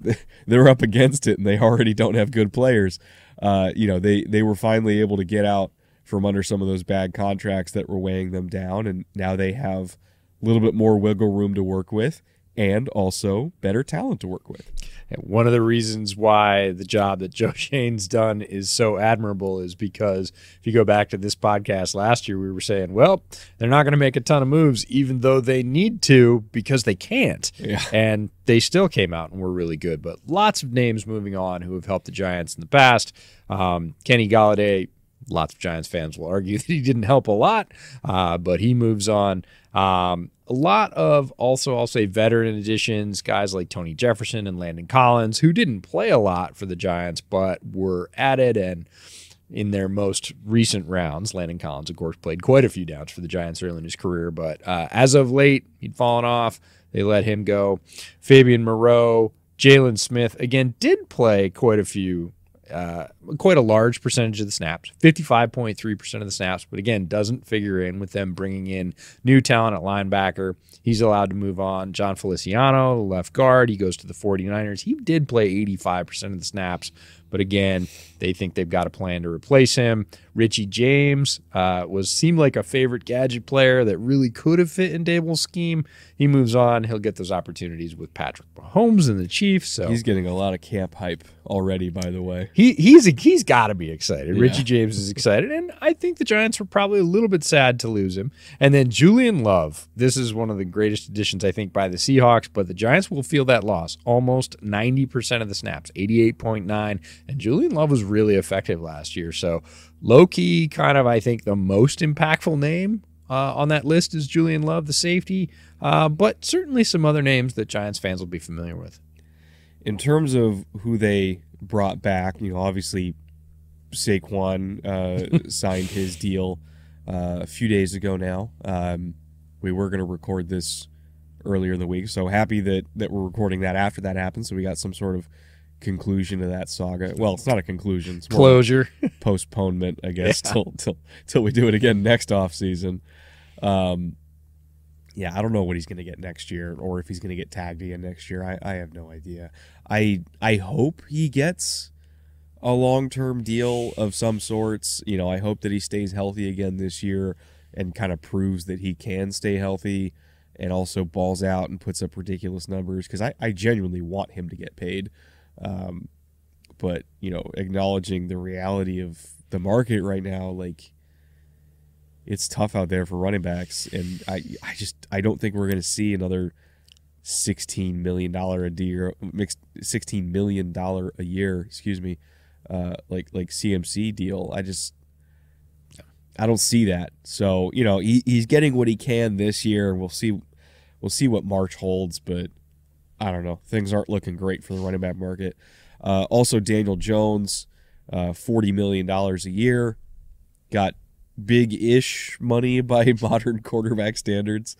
they're up against it and they already don't have good players. Uh, you know, they they were finally able to get out from under some of those bad contracts that were weighing them down, and now they have a little bit more wiggle room to work with, and also better talent to work with. And one of the reasons why the job that Joe Schoen's done is so admirable is because if you go back to this podcast last year, we were saying, well, they're not going to make a ton of moves, even though they need to because they can't. Yeah. And they still came out and were really good. But lots of names moving on who have helped the Giants in the past. Um, Kenny Golladay, lots of Giants fans will argue that he didn't help a lot, uh, but he moves on. Um, a lot of also, I'll say, veteran additions, guys like Tony Jefferson and Landon Collins, who didn't play a lot for the Giants, but were added and in their most recent rounds. Landon Collins, of course, played quite a few downs for the Giants early in his career, but uh, as of late, he'd fallen off. They let him go. Fabian Moreau, Jaylon Smith, again, did play quite a few uh, quite a large percentage of the snaps, 55.3% of the snaps, but again, doesn't figure in with them bringing in new talent at linebacker. He's allowed to move on. Jon Feliciano, the left guard, he goes to the 49ers. He did play 85% of the snaps, but again, they think they've got a plan to replace him. Richie James uh, was seemed like a favorite gadget player that really could have fit in Daboll's scheme. He moves on. He'll get those opportunities with Patrick Mahomes and the Chiefs. So He's getting a lot of camp hype already, by the way. he he's he's got to be excited. Yeah. Richie James is excited, and I think the Giants were probably a little bit sad to lose him. And then Julian Love, this is one of the greatest additions I think by the Seahawks, but the Giants will feel that loss almost ninety percent of the snaps, eighty eight point nine, and Julian Love was really effective last year. So low key, kind of I think the most impactful name. Uh, on that list is Julian Love, the safety, uh, but certainly some other names that Giants fans will be familiar with. In terms of who they brought back, you know, obviously Saquon uh, signed his deal uh, a few days ago now. Um, we were going to record this earlier in the week, so happy that that we're recording that after that happened. So we got some sort of conclusion to that saga. Well, it's not a conclusion; it's Closure. postponement, I guess, till till till we do it again next off season. Um, yeah, I don't know what he's going to get next year, or if he's going to get tagged again next year. I, I have no idea. I I hope he gets a long term deal of some sorts. You know, I hope that he stays healthy again this year and kind of proves that he can stay healthy and also balls out and puts up ridiculous numbers because I, I genuinely want him to get paid. Um, but, you know, acknowledging the reality of the market right now, like it's tough out there for running backs. And I, I just, I don't think we're to see another $16 million a year, $16 million a year, excuse me, uh, like, like CMC deal. I just, I don't see that. So, you know, he, he's getting what he can this year. We'll see, we'll see what March holds, but I don't know. Things aren't looking great for the running back market. Uh, also, Daniel Jones, uh, forty million dollars a year, got big-ish money by modern quarterback standards.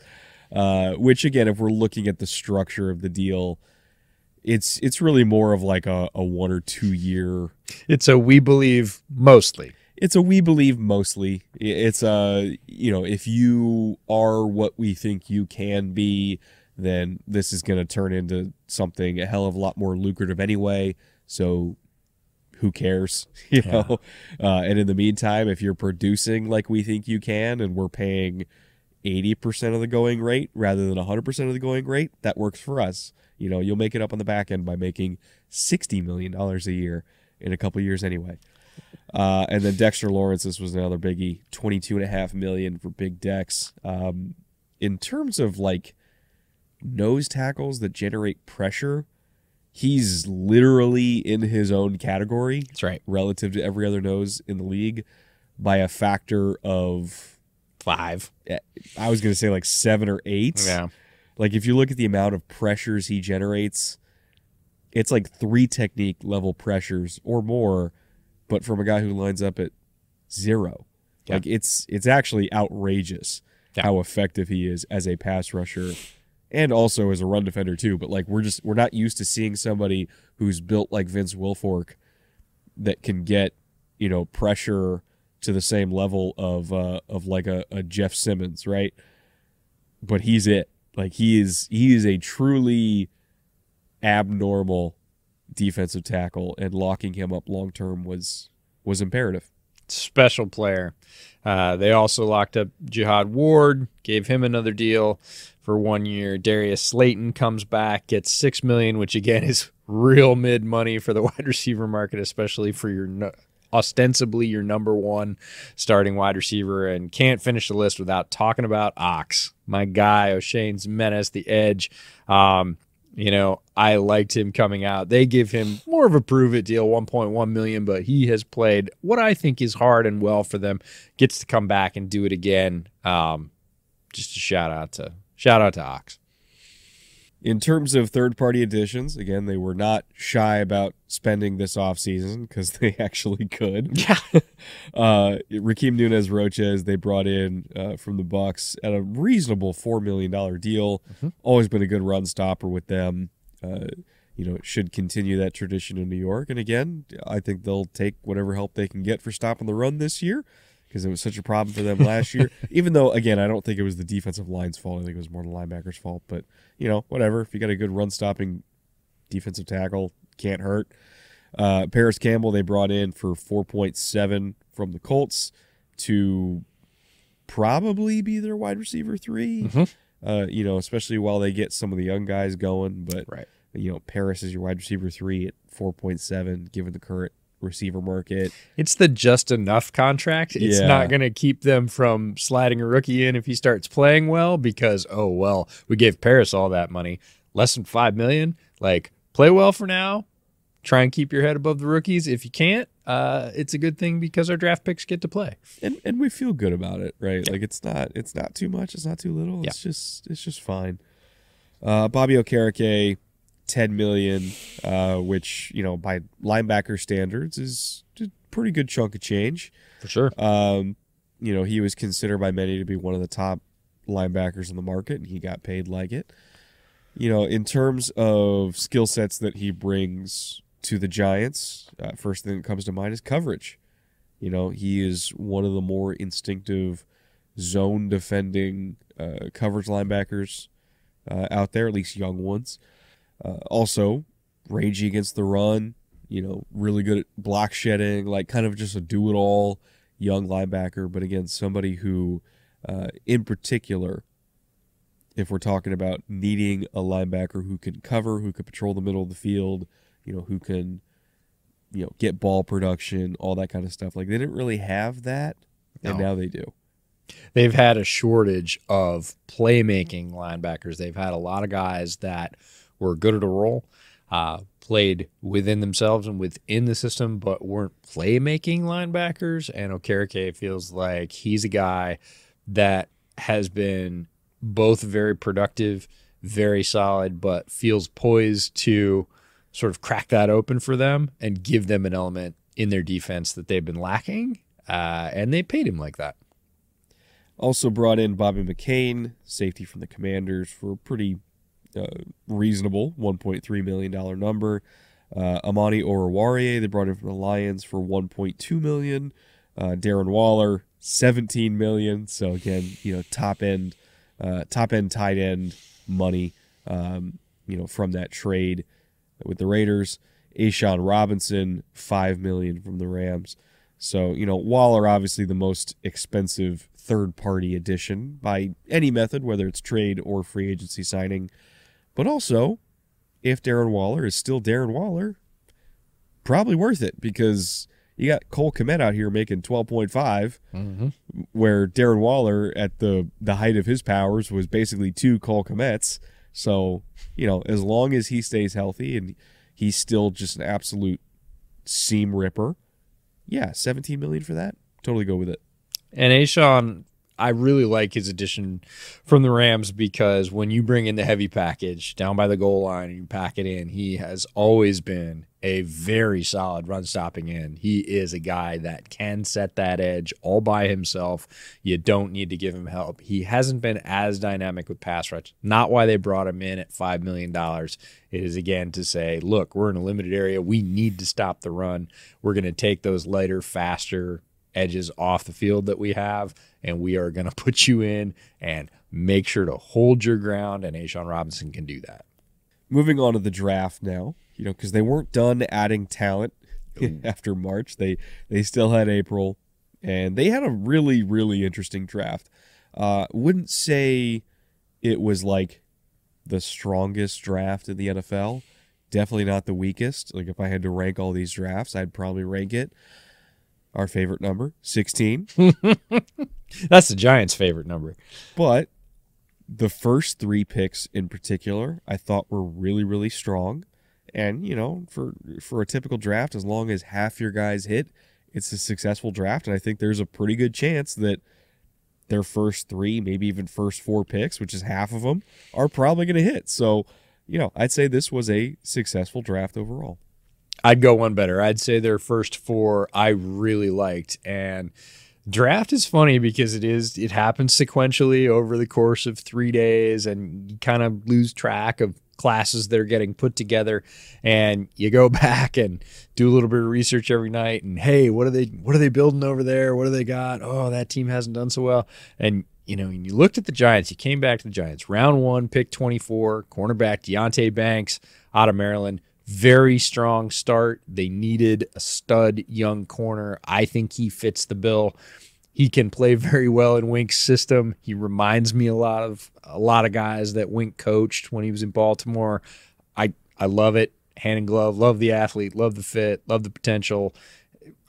Uh, which again, if we're looking at the structure of the deal, it's it's really more of like a, a one or two year. It's a we believe mostly. It's a we believe mostly. It's a you know if you are what we think you can be, then this is going to turn into something a hell of a lot more lucrative anyway. So who cares, you Yeah. know? Uh, and in the meantime, if you're producing like we think you can, and we're paying eighty percent of the going rate rather than hundred percent of the going rate, that works for us. You know, you'll make it up on the back end by making sixty million dollars a year in a couple years anyway. Uh, and then Dexter Lawrence, this was another biggie, twenty-two and a half million for Big Dex. Um, in terms of like nose tackles that generate pressure, he's literally in his own category That's right. relative to every other nose in the league by a factor of Five. Eh, I was going to say like seven or eight. Yeah. Like if you look at the amount of pressures he generates, it's like three technique level pressures or more, but from a guy who lines up at zero. Yeah. Like it's it's actually outrageous Yeah. how effective he is as a pass rusher and also as a run defender too. But like we're just we're not used to seeing somebody who's built like Vince Wilfork that can get, you know, pressure to the same level of uh of like a, a Jeff Simmons, right? But he's it. Like he is he is a truly abnormal defensive tackle and locking him up long term was was imperative. Special player. Uh, they also locked up Jihad Ward, gave him another deal for one year. Darius Slayton comes back, gets six million, which again is real mid money for the wide receiver market, especially for your no- ostensibly your number one starting wide receiver. And can't finish the list without talking about Ox, my guy, Oshane Ximines, the edge. Um, you know, I liked him coming out. They give him more of a prove it deal, 1.1 million, but he has played what I think is hard and well for them. Gets to come back and do it again. Um, just a shout out to shout out to Ox. In terms of third party additions, again, they were not shy about spending this offseason because they actually could. Yeah. uh, Rakeem Nunez Roches they brought in uh, from the Bucs at a reasonable four million dollar deal. Always been a good run stopper with them. Uh, you know, should continue that tradition in New York. And again, I think they'll take whatever help they can get for stopping the run this year because it was such a problem for them last year. Even though, again, I don't think it was the defensive line's fault. I think it was more the linebackers' fault. But, you know, whatever. If you got a good run stopping defensive tackle, can't hurt. Uh, Parris Campbell, they brought in for 4.7 from the Colts to probably be their wide receiver 3 Uh, you know, especially while they get some of the young guys going. But Right. you know, Parris is your wide receiver three at four point seven, given the current receiver market. It's the just enough contract. It's Yeah. not going to keep them from sliding a rookie in if he starts playing well because oh well, we gave Parris all that money, less than 5 million. Like play well for now. Try and keep your head above the rookies. If you can't, uh, it's a good thing because our draft picks get to play. And and we feel good about it, right? Like it's not it's not too much, it's not too little. It's just it's just fine. Uh Bobby Okereke, ten million, uh, which, you know, by linebacker standards is a pretty good chunk of change. For sure. Um, you know, he was considered by many to be one of the top linebackers in the market, and he got paid like it. You know, in terms of skill sets that he brings to the Giants, uh, first thing that comes to mind is coverage. You know, he is one of the more instinctive zone defending uh, coverage linebackers uh, out there, at least young ones. Uh, also, rangy against the run, you know, really good at block shedding, like kind of just a do it all young linebacker. But again, somebody who, uh, in particular, if we're talking about needing a linebacker who can cover, who can patrol the middle of the field, you know, who can, you know, get ball production, all that kind of stuff. Like they didn't really have that, and No. now they do. they've had a shortage of playmaking linebackers. They've had a lot of guys that were good at a role, uh, played within themselves and within the system, but weren't playmaking linebackers. And Okereke feels like he's a guy that has been both very productive, very solid, but feels poised to sort of crack that open for them and give them an element in their defense that they've been lacking. Uh, and they paid him like that. Also brought in Bobby McCain, safety from the Commanders, for a pretty uh, reasonable $1.3 million number. Uh, Amani Oruwariye, they brought in from the Lions for 1.2 million. Uh, Darren Waller, 17 million. So again, you know, top end, uh, top end tight end money, um, you know, from that trade with the Raiders. A'Shawn Robinson, 5 million from the Rams. So, you know, Waller obviously the most expensive third party addition by any method, whether it's trade or free agency signing. But also, if Darren Waller is still Darren Waller, probably worth it because you got Cole Kmet out here making 12.5, mm-hmm. where Darren Waller at the, the height of his powers was basically two Cole Kmets. So, you know, as long as he stays healthy and he's still just an absolute seam ripper, yeah, 17 million for that. Totally go with it. And A'Shawn, I really like his addition from the Rams because when you bring in the heavy package down by the goal line and you pack it in, he has always been a very solid run stopping end. He is a guy that can set that edge all by himself. You don't need to give him help. He hasn't been as dynamic with pass rush. Not why they brought him in at $5 million. It is again to say, look, we're in a limited area. We need to stop the run. We're going to take those lighter, faster, edges off the field that we have, and we are going to put you in and make sure to hold your ground. And A'Shawn Robinson can do that. Moving on to the draft now, you know, because they weren't done adding talent after March. They they still had April, and they had a really really interesting draft. Uh, wouldn't say it was like the strongest draft in the NFL. Definitely not the weakest. Like if I had to rank all these drafts, I'd probably rank it our favorite number, 16. That's the Giants' favorite number. But the first three picks in particular, I thought were really, really strong. And you know, for for a typical draft, as long as half your guys hit, it's a successful draft. And I think there's a pretty good chance that their first three, maybe even first four picks, which is half of them, are probably going to hit. So, you know, I'd say this was a successful draft overall. I'd go one better. I'd say their first four I really liked. And draft is funny because it is it happens sequentially over the course of three days, and you kind of lose track of classes that are getting put together, and you go back and do a little bit of research every night. And hey, what are they what are they building over there? What do they got? Oh, that team hasn't done so well. And you know, and you looked at the Giants. You came back to the Giants. Round one, pick 24, cornerback Deonte Banks out of Maryland. Very strong start. They needed a stud young corner. I think he fits the bill. He can play very well in Wink's system. He reminds me a lot of a lot of guys that Wink coached when he was in Baltimore. I I love it. Hand and glove. Love the athlete. Love the fit. Love the potential.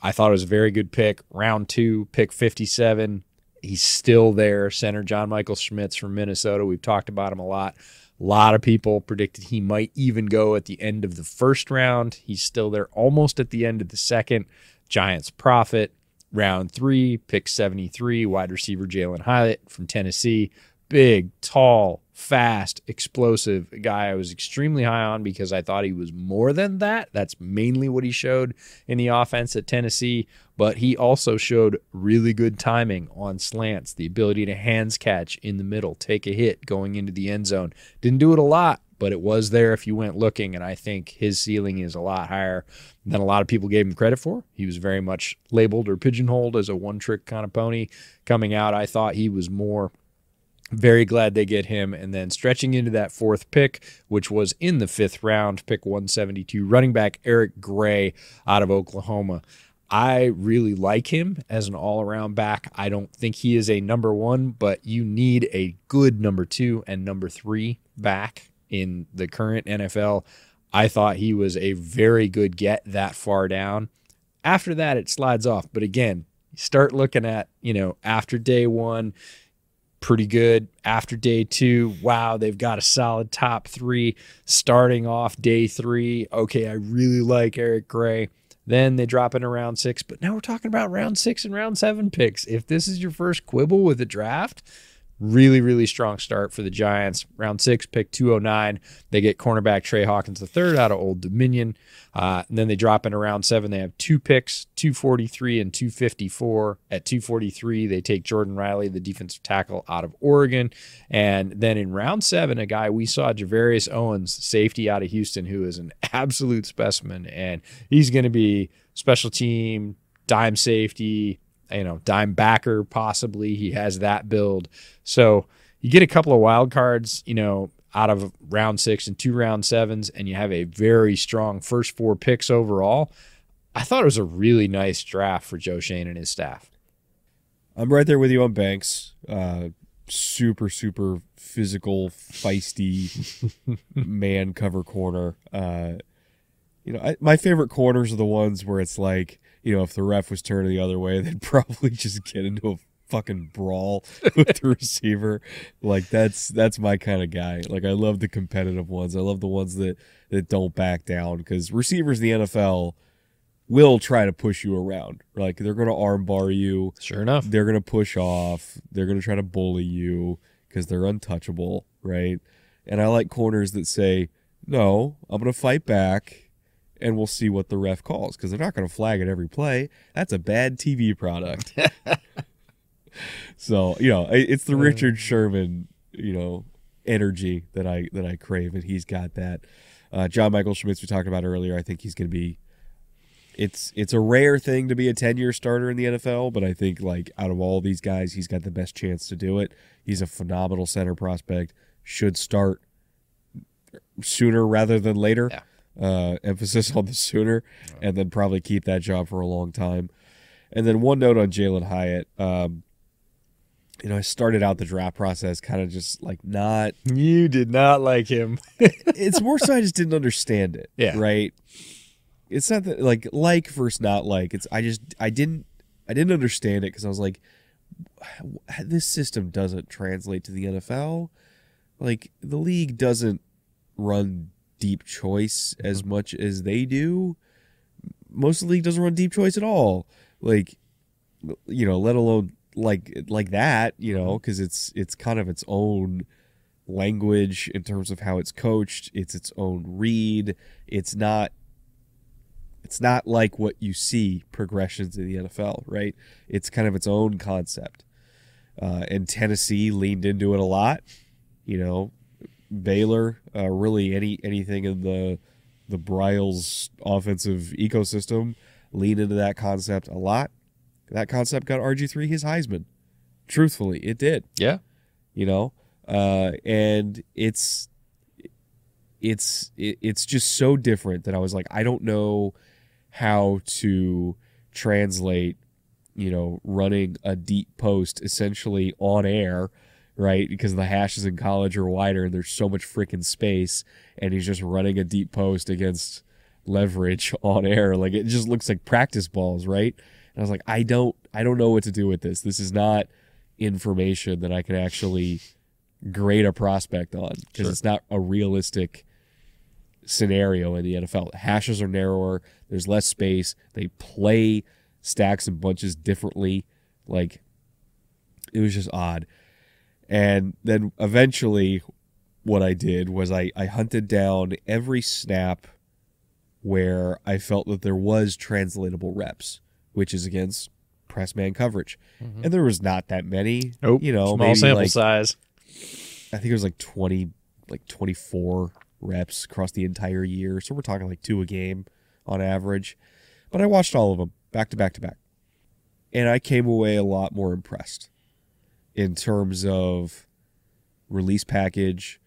I thought it was a very good pick. Round two, pick 57. He's still there. Center John Michael Schmitz from Minnesota. We've talked about him a lot. A lot of people predicted he might even go at the end of the first round. He's still there almost at the end of the second. Giants profit. Round three, pick 73, wide receiver Jalin Hyatt from Tennessee. Big, tall, fast, explosive guy I was extremely high on because I thought he was more than that. That's mainly what he showed in the offense at Tennessee, but he also showed really good timing on slants, the ability to hands catch in the middle, take a hit going into the end zone. Didn't do it a lot, but it was there if you went looking. And I think his ceiling is a lot higher than a lot of people gave him credit for. He was very much labeled or pigeonholed as a one trick kind of pony coming out. I thought he was more. Very glad they get him. And then stretching into that fourth pick, which was in the fifth round, pick 172, running back Eric Gray out of Oklahoma. I really like him as an all around back. I don't think he is a number one, but you need a good number two and number three back in the current NFL. I thought he was a very good get that far down. After that, it slides off. But again, start looking at, you know, after day one, pretty good. After day two, wow, they've got a solid top three. Starting off day three, okay, I really like Eric Gray. Then they drop in round six, but now we're talking about round six and round seven picks. If this is your first quibble with the draft, Really, really strong start for the Giants. Round six, pick 209. They get cornerback Trey Hawkins III out of Old Dominion. Uh, and then they drop in round seven. They have two picks, 243 and 254. At 243, they take Jordan Riley, the defensive tackle out of Oregon. And then in round seven, a guy we saw, Gervarrius Owens, safety out of Houston, who is an absolute specimen. And he's going to be special team, dime safety, you know, dime backer possibly. He has that build. So you get a couple of wild cards, you know, out of round six and two round sevens, and you have a very strong first four picks overall. I thought it was a really nice draft for Joe Schoen and his staff. I'm right there with you on Banks. Uh, super, super physical, feisty man cover corner. Uh, you know, I, my favorite corners are the ones where it's like, you know, if the ref was turning the other way, they'd probably just get into a fucking brawl with the receiver. Like that's that's my kind of guy. Like I love the competitive ones. I love the ones that that don't back down because receivers in the NFL will try to push you around. Like they're going to armbar you. Sure enough, they're going to push off. They're going to try to bully you because they're untouchable, right? And I like corners that say, "No, I'm going to fight back." And we'll see what the ref calls because they're not going to flag at every play. That's a bad TV product. so you know, it's the Richard Sherman, you know, energy that I that I crave, and he's got that. Uh, John Michael Schmitz we talked about earlier. I think he's going to be. It's it's a rare thing to be a ten year starter in the NFL, but I think like out of all these guys, he's got the best chance to do it. He's a phenomenal center prospect. Should start sooner rather than later. Yeah uh, emphasis on the sooner, and then probably keep that job for a long time. And then one note on Jalin Hyatt. Um, you know, I started out the draft process kind of just like not. You did not like him. it's more so I just didn't understand it. Yeah. Right. It's not that like like versus not like. It's I just I didn't I didn't understand it because I was like, this system doesn't translate to the NFL. Like the league doesn't run deep choice as mm-hmm. much as they do. Most of the league doesn't run deep choice at all. Like, you know, let alone like like that. You know, because mm-hmm. it's it's kind of its own language in terms of how it's coached. It's its own read. It's not it's not like what you see progressions in the NFL, right? It's kind of its own concept. Uh, and Tennessee leaned into it a lot. You know, Baylor, uh, really any anything in the the Briles offensive ecosystem, lean into that concept a lot. That concept got RG three his Heisman. Truthfully, it did. Yeah. You know, uh, and it's it's it's just so different that I was like, I don't know how to translate, you know, running a deep post essentially on air, right? Because the hashes in college are wider and there's so much freaking space, and he's just running a deep post against leverage on air. Like it just looks like practice balls, right? And I was like, I don't I don't know what to do with this. This is not information that I can actually grade a prospect on because Sure. it's not a realistic scenario in the NFL. Hashes are narrower, there's less space, they play stacks and bunches differently. Like it was just odd. And then eventually what I did was I, I hunted down every snap where I felt that there was translatable reps, which is against press man coverage. Mm-hmm. And there was not that many. Nope. You know, small maybe sample like, size. I think it was like 20, like 24 reps across the entire year. So we're talking like two a game on average. But I watched all of them back to back to back. And I came away a lot more impressed in terms of release package,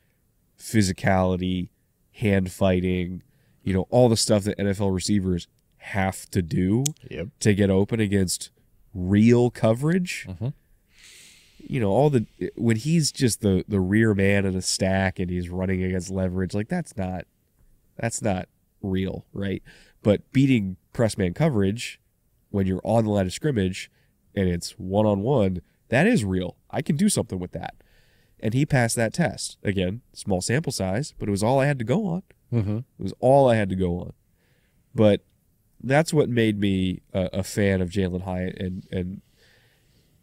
physicality, hand fighting, you know, all the stuff that NFL receivers have to do Yep. to get open against real coverage. Mm-hmm. You know, all the when he's just the the rear man in a stack and he's running against leverage, like that's not that's not real, right? But beating press man coverage when you're on the line of scrimmage and it's one on one, that is real. I can do something with that. And he passed that test. Again, small sample size, but it was all I had to go on. Mm-hmm. It was all I had to go on. But that's what made me a, a fan of Jalin Hyatt, and and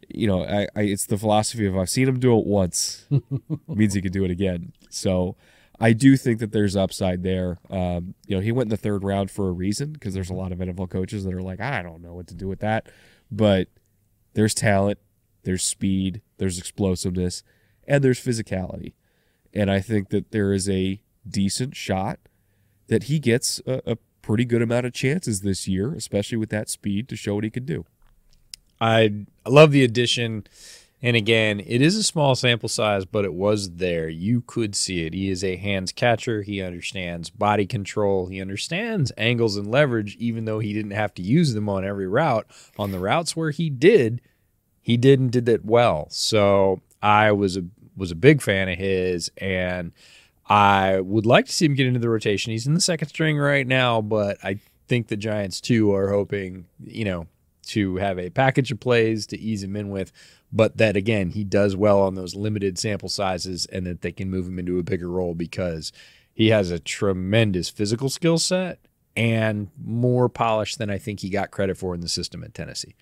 you know, I, I it's the philosophy of I've seen him do it once, means he can do it again. So I do think that there's upside there. Um, you know, he went in the third round for a reason because there's a lot of NFL coaches that are like, I don't know what to do with that, but there's talent, there's speed, there's explosiveness, and there's physicality, and I think that there is a decent shot that he gets a, a pretty good amount of chances this year, especially with that speed to show what he can do. I love the addition. And again, it is a small sample size, but it was there. You could see it. He is a hands catcher. He understands body control. He understands angles and leverage, even though he didn't have to use them on every route. On the routes where he did, he did and did that well. So I was a was a big fan of his, and I would like to see him get into the rotation. He's in the second string right now, but I think the Giants too are hoping, you know, to have a package of plays to ease him in with, but that again, he does well on those limited sample sizes and that they can move him into a bigger role because he has a tremendous physical skill set and more polish than I think he got credit for in the system at Tennessee.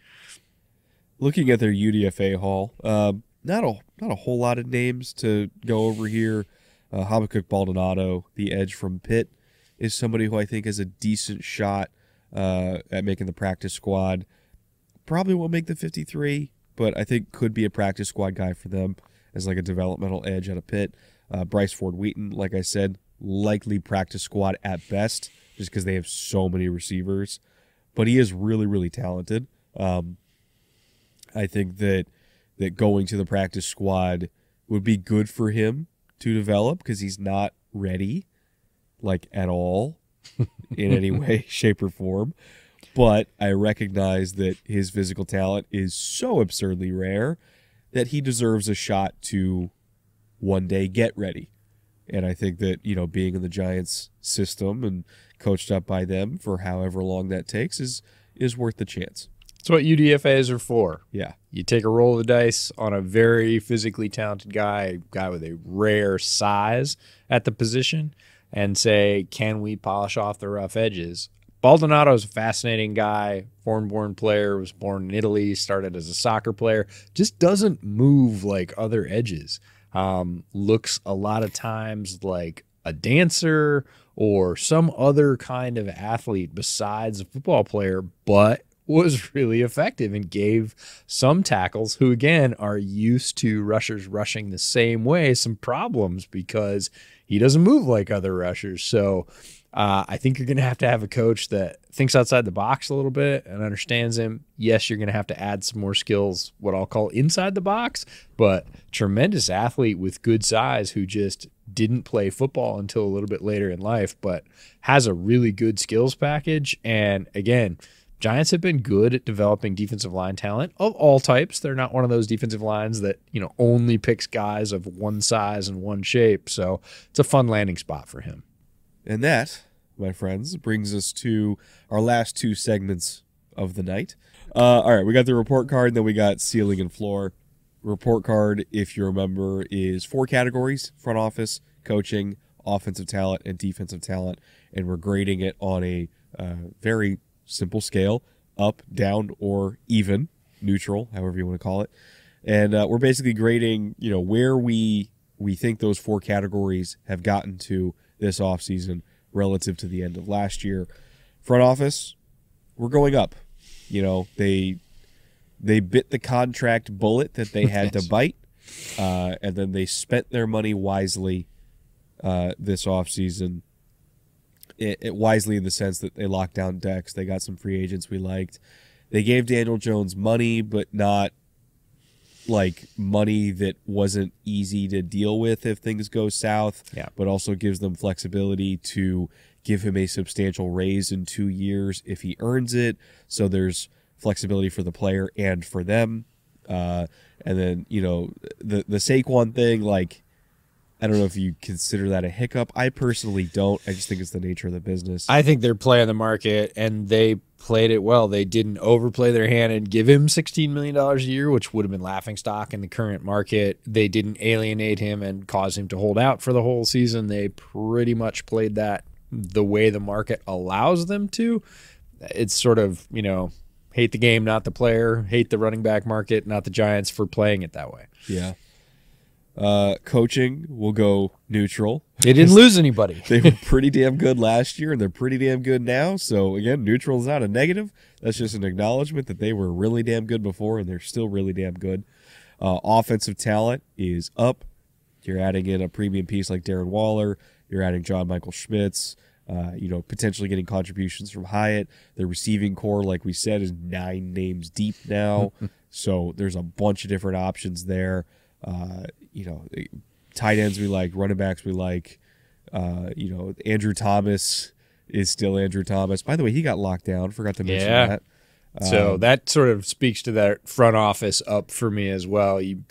Looking at their UDFA haul, uh, not a not a whole lot of names to go over here. Uh, Habakkuk Baldonado, the edge from Pitt, is somebody who I think has a decent shot uh, at making the practice squad. Probably won't make the 53, but I think could be a practice squad guy for them as like a developmental edge at a Pitt. Uh, Bryce Ford Wheaton, like I said, likely practice squad at best, just because they have so many receivers. But he is really, really talented. Um, I think that that going to the practice squad would be good for him to develop because he's not ready, like at all, in any way, shape, or form. But I recognize that his physical talent is so absurdly rare that he deserves a shot to one day get ready. And I think that, you know, being in the Giants system and coached up by them for however long that takes is is worth the chance. That's what UDFAs are for. Yeah. You take a roll of the dice on a very physically talented guy, a guy with a rare size at the position, and say, can we polish off the rough edges? Baldonado is a fascinating guy, foreign born player, was born in Italy, started as a soccer player, just doesn't move like other edges. Um, looks a lot of times like a dancer or some other kind of athlete besides a football player, but was really effective and gave some tackles who again are used to rushers rushing the same way some problems because he doesn't move like other rushers. So uh, I think you're going to have to have a coach that thinks outside the box a little bit and understands him. Yes, you're going to have to add some more skills, what I'll call inside the box, but tremendous athlete with good size who just didn't play football until a little bit later in life, but has a really good skills package. And again, Giants have been good at developing defensive line talent of all types. They're not one of those defensive lines that, you know, only picks guys of one size and one shape. So it's a fun landing spot for him. And that, my friends, brings us to our last two segments of the night. Uh, all right, we got the report card, and then we got ceiling and floor. Report card, if you remember, is four categories front office, coaching, offensive talent, and defensive talent. And we're grading it on a uh, very simple scale up, down, or even, neutral, however you want to call it. And uh, we're basically grading, you know, where we we think those four categories have gotten to this offseason relative to the end of last year. Front office, we're going up. You know, they they bit the contract bullet that they had to bite, uh, and then they spent their money wisely uh, this offseason. It, it wisely in the sense that they locked down Dex. They got some free agents we liked. They gave Daniel Jones money, but not like money that wasn't easy to deal with if things go south. Yeah. But also gives them flexibility to give him a substantial raise in two years if he earns it. So there's flexibility for the player and for them. Uh, and then you know the the Saquon thing, like I don't know if you consider that a hiccup. I personally don't. I just think it's the nature of the business. I think they're playing the market and they played it well. They didn't overplay their hand and give him $16 million a year, which would have been laughing stock in the current market. They didn't alienate him and cause him to hold out for the whole season. They pretty much played that the way the market allows them to. It's sort of, you know, hate the game, not the player, hate the running back market, not the Giants for playing it that way. yeah. Uh, coaching will go neutral. They didn't lose anybody. they were pretty damn good last year and they're pretty damn good now. So again, neutral is not a negative. That's just an acknowledgement that they were really damn good before and they're still really damn good. Uh, offensive talent is up. You're adding in a premium piece like Darren Waller. You're adding John Michael Schmitz. Uh, you know, potentially getting contributions from Hyatt. The receiving corps, like we said, is nine names deep now. so there's a bunch of different options there. Uh, you know, tight ends we like, running backs we like. Uh, you know, Andrew Thomas is still Andrew Thomas. By the way, he got locked down. Forgot to mention Yeah. that. So that sort of speaks to that front office up for me as well. You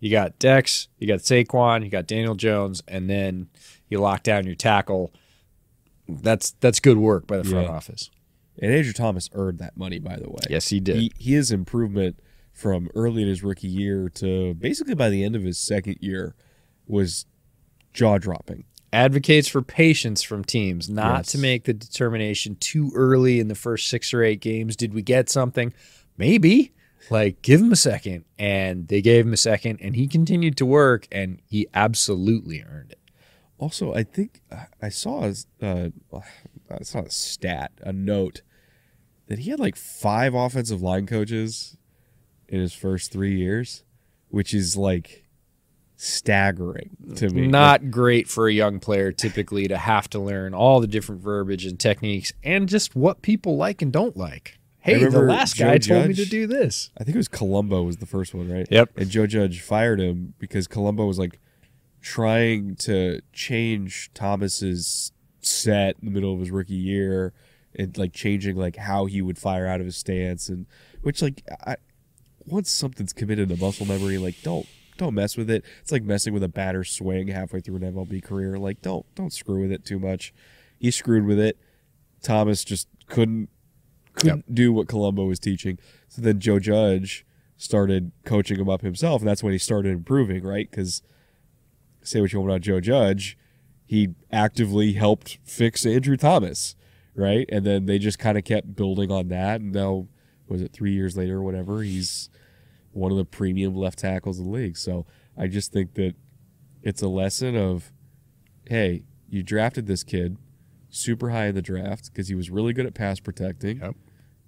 you got Dex, you got Saquon, you got Daniel Jones, and then you lock down your tackle. That's that's good work by the front Yeah. office. And Andrew Thomas earned that money, by the way. Yes, he did. He, his improvement from early in his rookie year to basically by the end of his second year was jaw dropping. Advocates for patience from teams, not Yes. to make the determination too early in the first six or eight games. Did we get something? Maybe. Like, give him a second. And they gave him a second, and he continued to work, and he absolutely earned it. Also, I think I saw a, uh, I saw a stat, a note that he had like five offensive line coaches in his first three years, which is like staggering to me. Not great for a young player typically to have to learn all the different verbiage and techniques and just what people like and don't like. Hey, the last Joe guy told me to do this. I think it was Colombo was the first one, right? Yep. And Joe Judge fired him because Colombo was like trying to change Thomas's set in the middle of his rookie year and like changing like how he would fire out of his stance and which like I once something's committed to muscle memory, like don't don't mess with it. It's like messing with a batter's swing halfway through an MLB career. Like don't don't screw with it too much. He screwed with it. Thomas just couldn't couldn't do what Colombo was teaching. So then Joe Judge started coaching him up himself, and that's when he started improving, right? Because say what you want about Joe Judge, he actively helped fix Andrew Thomas, right? And then they just kind of kept building on that, and now was it three years later or whatever? He's one of the premium left tackles in the league. So I just think that it's a lesson of, hey, you drafted this kid super high in the draft because he was really good at pass protecting. Yep.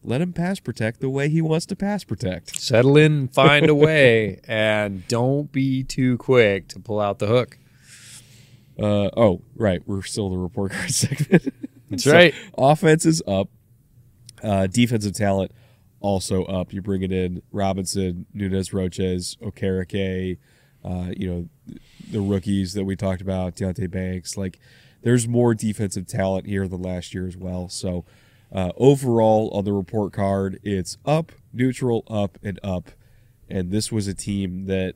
let him pass protect the way he wants to pass protect. Settle in, find a way, and don't be too quick to pull out the hook. Uh, oh, right. We're still in the report card segment. That's right. Offense is up. Uh, defensive talent also up. You bring it in Robinson, Nunez, Roches, Okereke, uh, you know, the rookies that we talked about, Deonte Banks. Like, there's more defensive talent here than last year as well. So, uh, overall, on the report card, it's up, neutral, up, and up. And this was a team that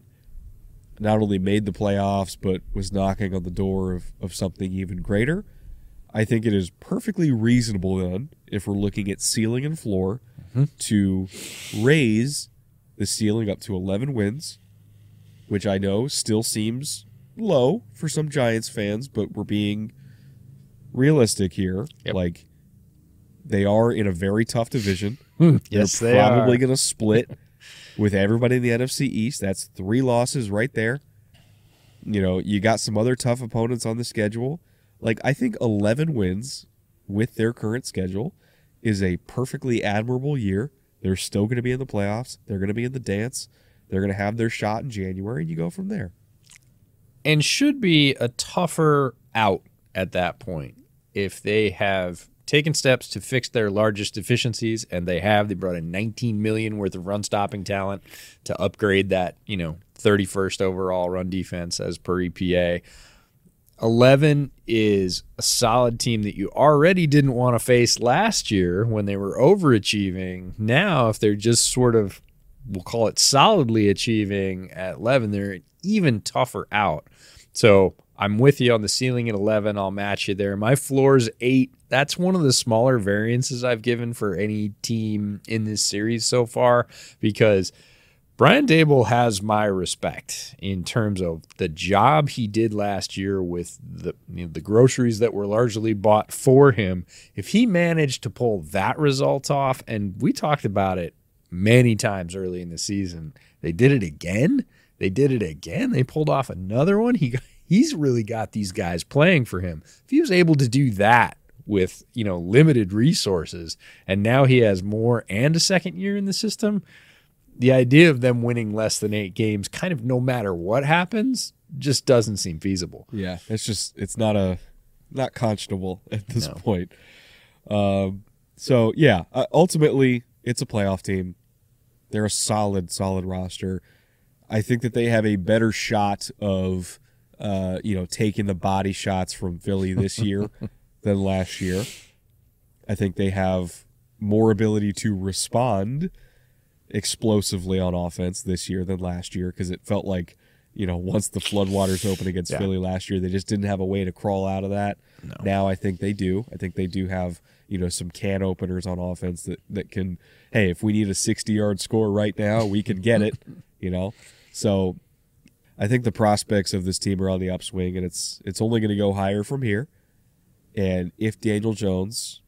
not only made the playoffs, but was knocking on the door of, of something even greater. I think it is perfectly reasonable then, if we're looking at ceiling and floor, Mm-hmm. to raise the ceiling up to 11 wins, which I know still seems low for some Giants fans, but we're being realistic here. Yep. Like, they are in a very tough division. Yes, They're they probably going to split with everybody in the NFC East. That's three losses right there. You know, you got some other tough opponents on the schedule. Like, I think 11 wins with their current schedule is a perfectly admirable year. They're still going to be in the playoffs. They're going to be in the dance. They're going to have their shot in January, and you go from there. and should be a tougher out at that point if they have taken steps to fix their largest deficiencies and they have they brought in 19 million worth of run stopping talent to upgrade that you know 31st overall run defense as per EPA 11 is a solid team that you already didn't want to face last year when they were overachieving now if they're just sort of we'll call it solidly achieving at 11 they're even tougher out so I'm with you on the ceiling at 11. I'll match you there. My floor is eight. That's one of the smaller variances I've given for any team in this series so far because Brian Daboll has my respect in terms of the job he did last year with the you know, the groceries that were largely bought for him. If he managed to pull that result off, and we talked about it many times early in the season, they did it again. They did it again. They pulled off another one. He he's really got these guys playing for him. If he was able to do that with you know limited resources, and now he has more and a second year in the system, the idea of them winning less than eight games, kind of no matter what happens, just doesn't seem feasible. Yeah, it's just it's not a not conscionable at this No. point. Um, so yeah, uh, ultimately it's a playoff team. They're a solid, solid roster. I think that they have a better shot of, uh, you know, taking the body shots from Philly this year than last year. I think they have more ability to respond explosively on offense this year than last year because it felt like, you know, once the floodwaters opened against Yeah. Philly last year, they just didn't have a way to crawl out of that. Now I think they do. I think they do have, you know, some can openers on offense that, that can, hey, if we need a 60 yard score right now, we can get it, you know? So I think the prospects of this team are on the upswing and it's it's only going to go higher from here. And if Daniel Jones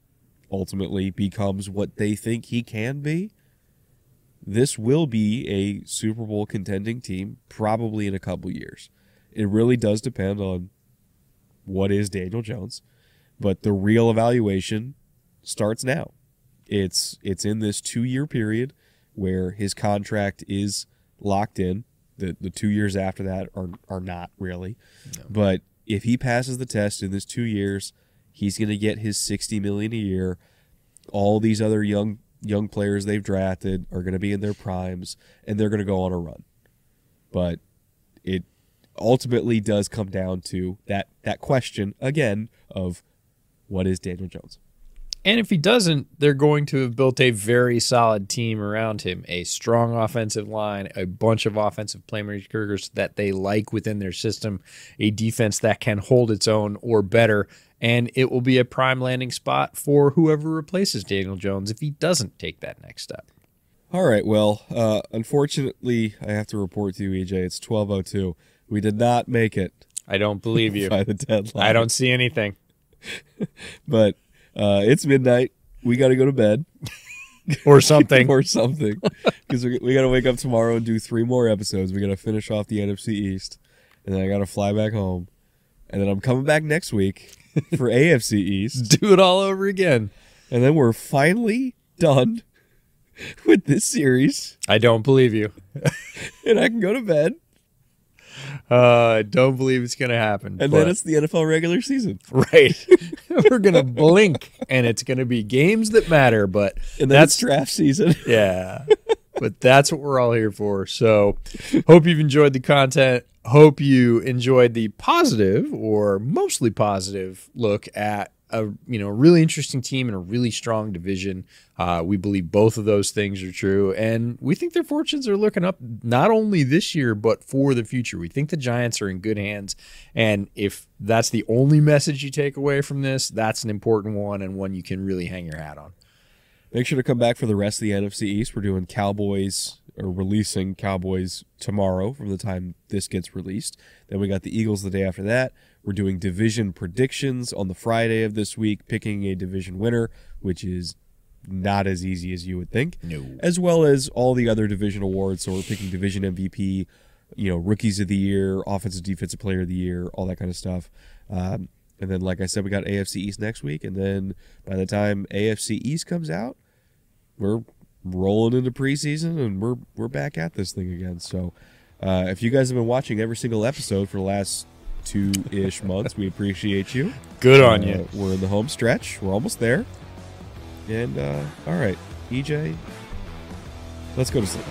ultimately becomes what they think he can be, this will be a Super Bowl contending team probably in a couple years. It really does depend on what is Daniel Jones, but the real evaluation starts now. It's it's in this 2-year period where his contract is locked in. The the 2 years after that are are not really. But if he passes the test in this 2 years, he's going to get his 60 million a year all these other young young players they've drafted are going to be in their primes and they're going to go on a run. But it ultimately does come down to that that question again of what is Daniel Jones? And if he doesn't, they're going to have built a very solid team around him a strong offensive line, a bunch of offensive playmakers that they like within their system, a defense that can hold its own or better. And it will be a prime landing spot for whoever replaces Daniel Jones if he doesn't take that next step. All right, well, uh, unfortunately, I have to report to you, EJ. It's twelve oh two. We did not make it I don't believe you. by the deadline. I don't see anything. but uh, it's midnight. We got to go to bed. Or something. or something because we, we got to wake up tomorrow and do three more episodes we got to finish off the nfc east and then i got to fly back home and then i'm coming back next week for afc east Do it all over again. and then we're finally done with this series, I don't believe you. and I can go to bed, Uh, I don't believe it's going to happen. and but- then it's the NFL regular season, right. We're going to blink, and it's going to be games that matter. But that's draft season. yeah. but that's what we're all here for. So, hope you've enjoyed the content. Hope you enjoyed the positive or mostly positive look at a you know really interesting team and a really strong division. Uh, we believe both of those things are true, and we think their fortunes are looking up not only this year but for the future. We think the Giants are in good hands, and if that's the only message you take away from this, that's an important one and one you can really hang your hat on. Make sure to come back for the rest of the NFC East. We're doing Cowboys or releasing Cowboys tomorrow from the time this gets released. Then we got the Eagles the day after that. We're doing division predictions on the Friday of this week, picking a division winner, which is not as easy as you would think. No. As well as all the other division awards. So we're picking division MVP, you know, rookies of the year, offensive defensive player of the year, all that kind of stuff. Um, and then, like I said, we got AFC East next week. And then by the time AFC East comes out, we're rolling into preseason and we're we're back at this thing again. So uh, if you guys have been watching every single episode for the last two ish months, we appreciate you. Good on Uh, you. We're in the home stretch. We're almost there. And uh, all right, EJ, let's go to sleep.